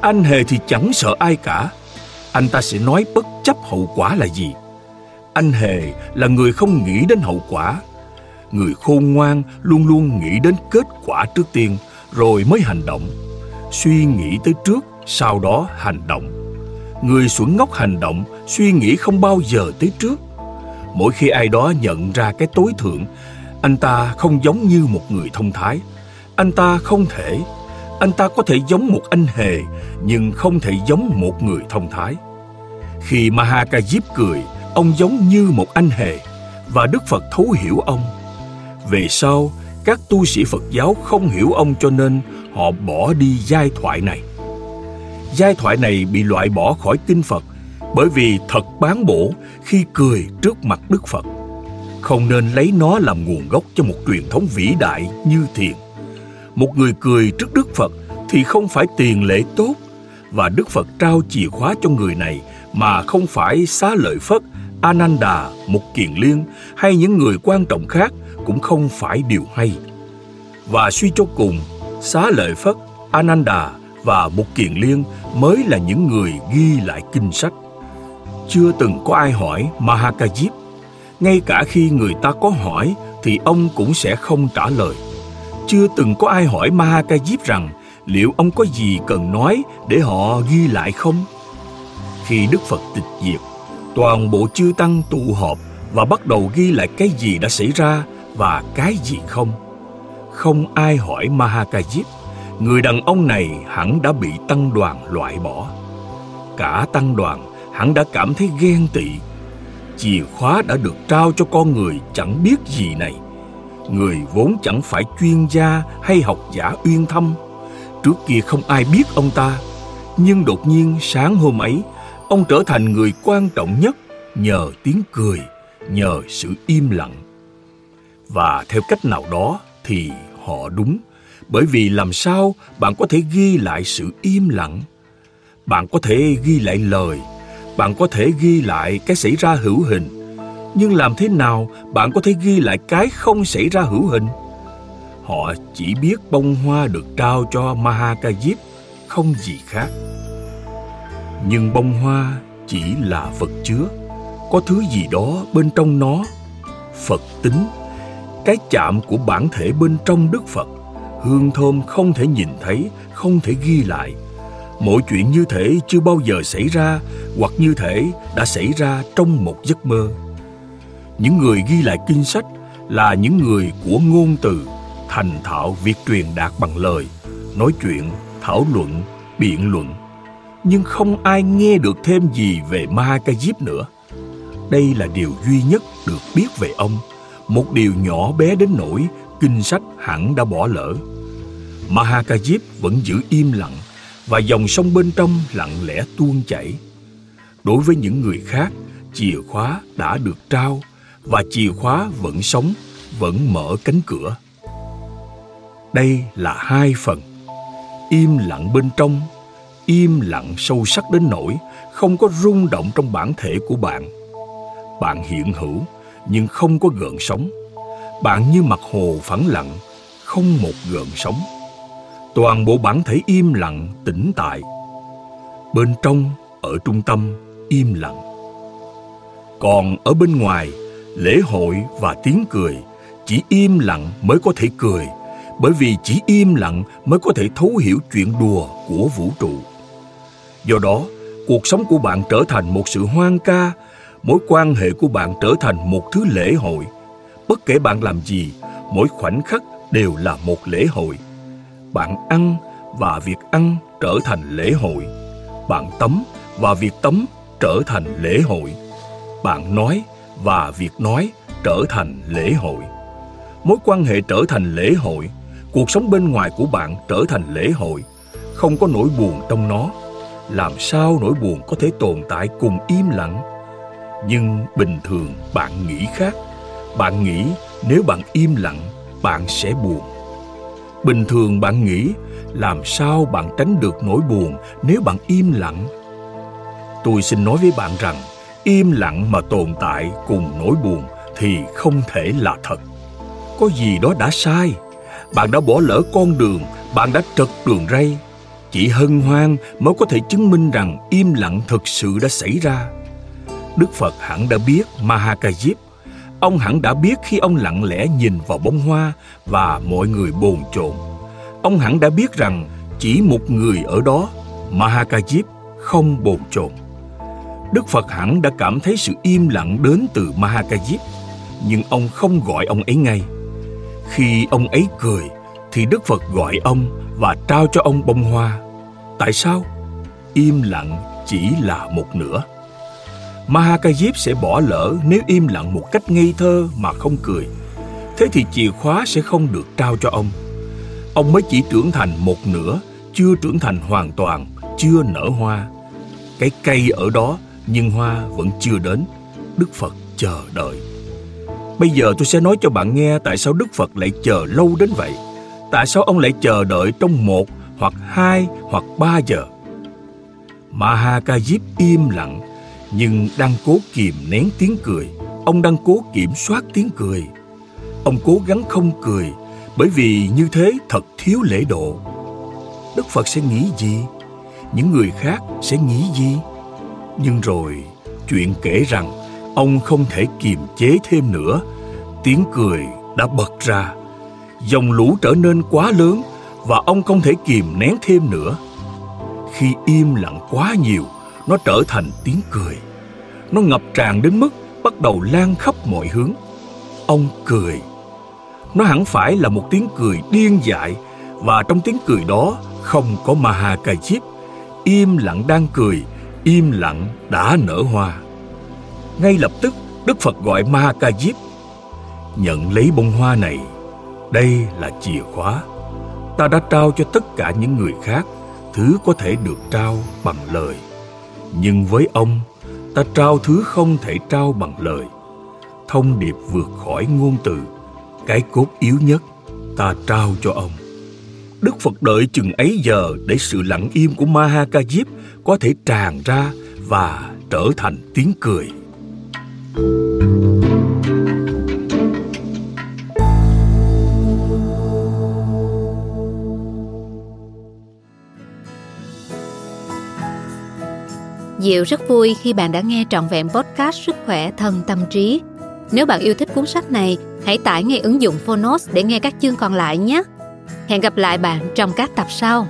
Anh hề thì chẳng sợ ai cả. Anh ta sẽ nói bất chấp hậu quả là gì. Anh hề là người không nghĩ đến hậu quả. Người khôn ngoan luôn luôn nghĩ đến kết quả trước tiên, rồi mới hành động suy nghĩ tới trước, sau đó hành động người xuẩn ngốc hành động, suy nghĩ không bao giờ tới trước mỗi khi ai đó nhận ra cái tối thượng, anh ta không giống như một người thông thái. Anh ta không thể, anh ta có thể giống một anh hề, nhưng không thể giống một người thông thái. Khi mahakajip cười, ông giống như một anh hề, và đức phật thấu hiểu ông. Về sau, các tu sĩ phật giáo không hiểu ông cho nên họ bỏ đi giai thoại này. Giai thoại này bị loại bỏ khỏi kinh Phật bởi vì thật bán bổ khi cười trước mặt Đức Phật. Không nên lấy nó làm nguồn gốc cho một truyền thống vĩ đại như thiền. Một người cười trước Đức Phật thì không phải tiền lễ tốt và Đức Phật trao chìa khóa cho người này mà không phải xá lợi Phất, Ananda, Mục Kiền Liên hay những người quan trọng khác cũng không phải điều hay. Và suy cho cùng, Xá Lợi Phất, Ananda và Mục Kiền Liên mới là những người ghi lại kinh sách. Chưa từng có ai hỏi Mahakajip. Ngay cả khi người ta có hỏi thì ông cũng sẽ không trả lời. Chưa từng có ai hỏi Mahakajip rằng liệu ông có gì cần nói để họ ghi lại không? Khi Đức Phật tịch diệt, toàn bộ chư tăng tụ họp và bắt đầu ghi lại cái gì đã xảy ra và cái gì không. Không ai hỏi Mahakajip, người đàn ông này hẳn đã bị tăng đoàn loại bỏ. Cả tăng đoàn hắn đã cảm thấy ghen tị. Chìa khóa đã được trao cho con người chẳng biết gì này. Người vốn chẳng phải chuyên gia hay học giả uyên thâm. Trước kia không ai biết ông ta, nhưng đột nhiên sáng hôm ấy, ông trở thành người quan trọng nhất nhờ tiếng cười, nhờ sự im lặng. Và theo cách nào đó thì họ đúng, bởi vì làm sao bạn có thể ghi lại sự im lặng? Bạn có thể ghi lại lời, bạn có thể ghi lại cái xảy ra hữu hình, nhưng làm thế nào bạn có thể ghi lại cái không xảy ra hữu hình? Họ chỉ biết bông hoa được trao cho Mahakajip, không gì khác. Nhưng bông hoa chỉ là vật chứa, có thứ gì đó bên trong nó. Phật tính, cái chạm của bản thể bên trong Đức Phật, hương thơm không thể nhìn thấy, không thể ghi lại. Mọi chuyện như thể chưa bao giờ xảy ra hoặc như thể đã xảy ra trong một giấc mơ. Những người ghi lại kinh sách là những người của ngôn từ, thành thạo việc truyền đạt bằng lời, nói chuyện, thảo luận, biện luận nhưng không ai nghe được thêm gì về ma ca diếp nữa. Đây là điều duy nhất được biết về ông, một điều nhỏ bé đến nỗi kinh sách hẳn đã bỏ lỡ. Mahakajip vẫn giữ im lặng và dòng sông bên trong lặng lẽ tuôn chảy. Đối với những người khác, chìa khóa đã được trao và chìa khóa vẫn sống, vẫn mở cánh cửa. Đây là hai phần. Im lặng bên trong im lặng sâu sắc đến nỗi không có rung động trong bản thể của bạn. Bạn hiện hữu nhưng không có gợn sóng. Bạn như mặt hồ phẳng lặng, không một gợn sóng. Toàn bộ bản thể im lặng, tĩnh tại. Bên trong, ở trung tâm, im lặng. Còn ở bên ngoài, lễ hội và tiếng cười, chỉ im lặng mới có thể cười, bởi vì chỉ im lặng mới có thể thấu hiểu chuyện đùa của vũ trụ. Do đó, cuộc sống của bạn trở thành một sự hoang ca, mối quan hệ của bạn trở thành một thứ lễ hội. Bất kể bạn làm gì, mỗi khoảnh khắc đều là một lễ hội. Bạn ăn và việc ăn trở thành lễ hội. Bạn tắm và việc tắm trở thành lễ hội. Bạn nói và việc nói trở thành lễ hội. Mối quan hệ trở thành lễ hội, cuộc sống bên ngoài của bạn trở thành lễ hội, không có nỗi buồn trong nó làm sao nỗi buồn có thể tồn tại cùng im lặng nhưng bình thường bạn nghĩ khác bạn nghĩ nếu bạn im lặng bạn sẽ buồn bình thường bạn nghĩ, làm sao bạn tránh được nỗi buồn nếu bạn im lặng tôi xin nói với bạn rằng, im lặng mà tồn tại cùng nỗi buồn thì không thể là thật có gì đó đã sai bạn đã bỏ lỡ con đường, bạn đã trật đường ray chỉ hân hoan mới có thể chứng minh rằng im lặng thực sự đã xảy ra. Đức Phật hẳn đã biết Mahakajip. Ông hẳn đã biết khi ông lặng lẽ nhìn vào bông hoa và mọi người bồn chồn. Ông hẳn đã biết rằng chỉ một người ở đó, Mahakajip, không bồn chồn. Đức Phật hẳn đã cảm thấy sự im lặng đến từ Mahakajip, nhưng ông không gọi ông ấy ngay. Khi ông ấy cười, thì Đức Phật gọi ông và trao cho ông bông hoa. Tại sao? Im lặng chỉ là một nửa. Mahakajip sẽ bỏ lỡ nếu im lặng một cách ngây thơ mà không cười. Thế thì chìa khóa sẽ không được trao cho ông. Ông mới chỉ trưởng thành một nửa, chưa trưởng thành hoàn toàn, chưa nở hoa. Cái cây ở đó nhưng hoa vẫn chưa đến. Đức Phật chờ đợi. Bây giờ tôi sẽ nói cho bạn nghe tại sao Đức Phật lại chờ lâu đến vậy. Tại sao ông lại chờ đợi trong một hoặc hai hoặc ba giờ? Mahakajip im lặng nhưng đang cố kìm nén tiếng cười. Ông đang cố kiểm soát tiếng cười. Ông cố gắng không cười bởi vì như thế thật thiếu lễ độ. Đức Phật sẽ nghĩ gì? Những người khác sẽ nghĩ gì? Nhưng rồi chuyện kể rằng ông không thể kiềm chế thêm nữa. Tiếng cười đã bật ra dòng lũ trở nên quá lớn và ông không thể kìm nén thêm nữa. Khi im lặng quá nhiều, nó trở thành tiếng cười. Nó ngập tràn đến mức bắt đầu lan khắp mọi hướng. Ông cười. Nó hẳn phải là một tiếng cười điên dại và trong tiếng cười đó không có Mahakajip. Im lặng đang cười, im lặng đã nở hoa. Ngay lập tức Đức Phật gọi Mahakajip Nhận lấy bông hoa này Đây là chìa khóa Ta đã trao cho tất cả những người khác Thứ có thể được trao bằng lời nhưng với ông, Ta trao thứ không thể trao bằng lời. Thông điệp vượt khỏi ngôn từ, Cái cốt yếu nhất, Ta trao cho ông. Đức Phật đợi chừng ấy giờ Để sự lặng im của Mahakajip Có thể tràn ra Và trở thành tiếng cười. Diệu rất vui khi bạn đã nghe trọn vẹn podcast Sức khỏe thân tâm trí. Nếu bạn yêu thích cuốn sách này, hãy tải ngay ứng dụng Phonos để nghe các chương còn lại nhé. Hẹn gặp lại bạn trong các tập sau.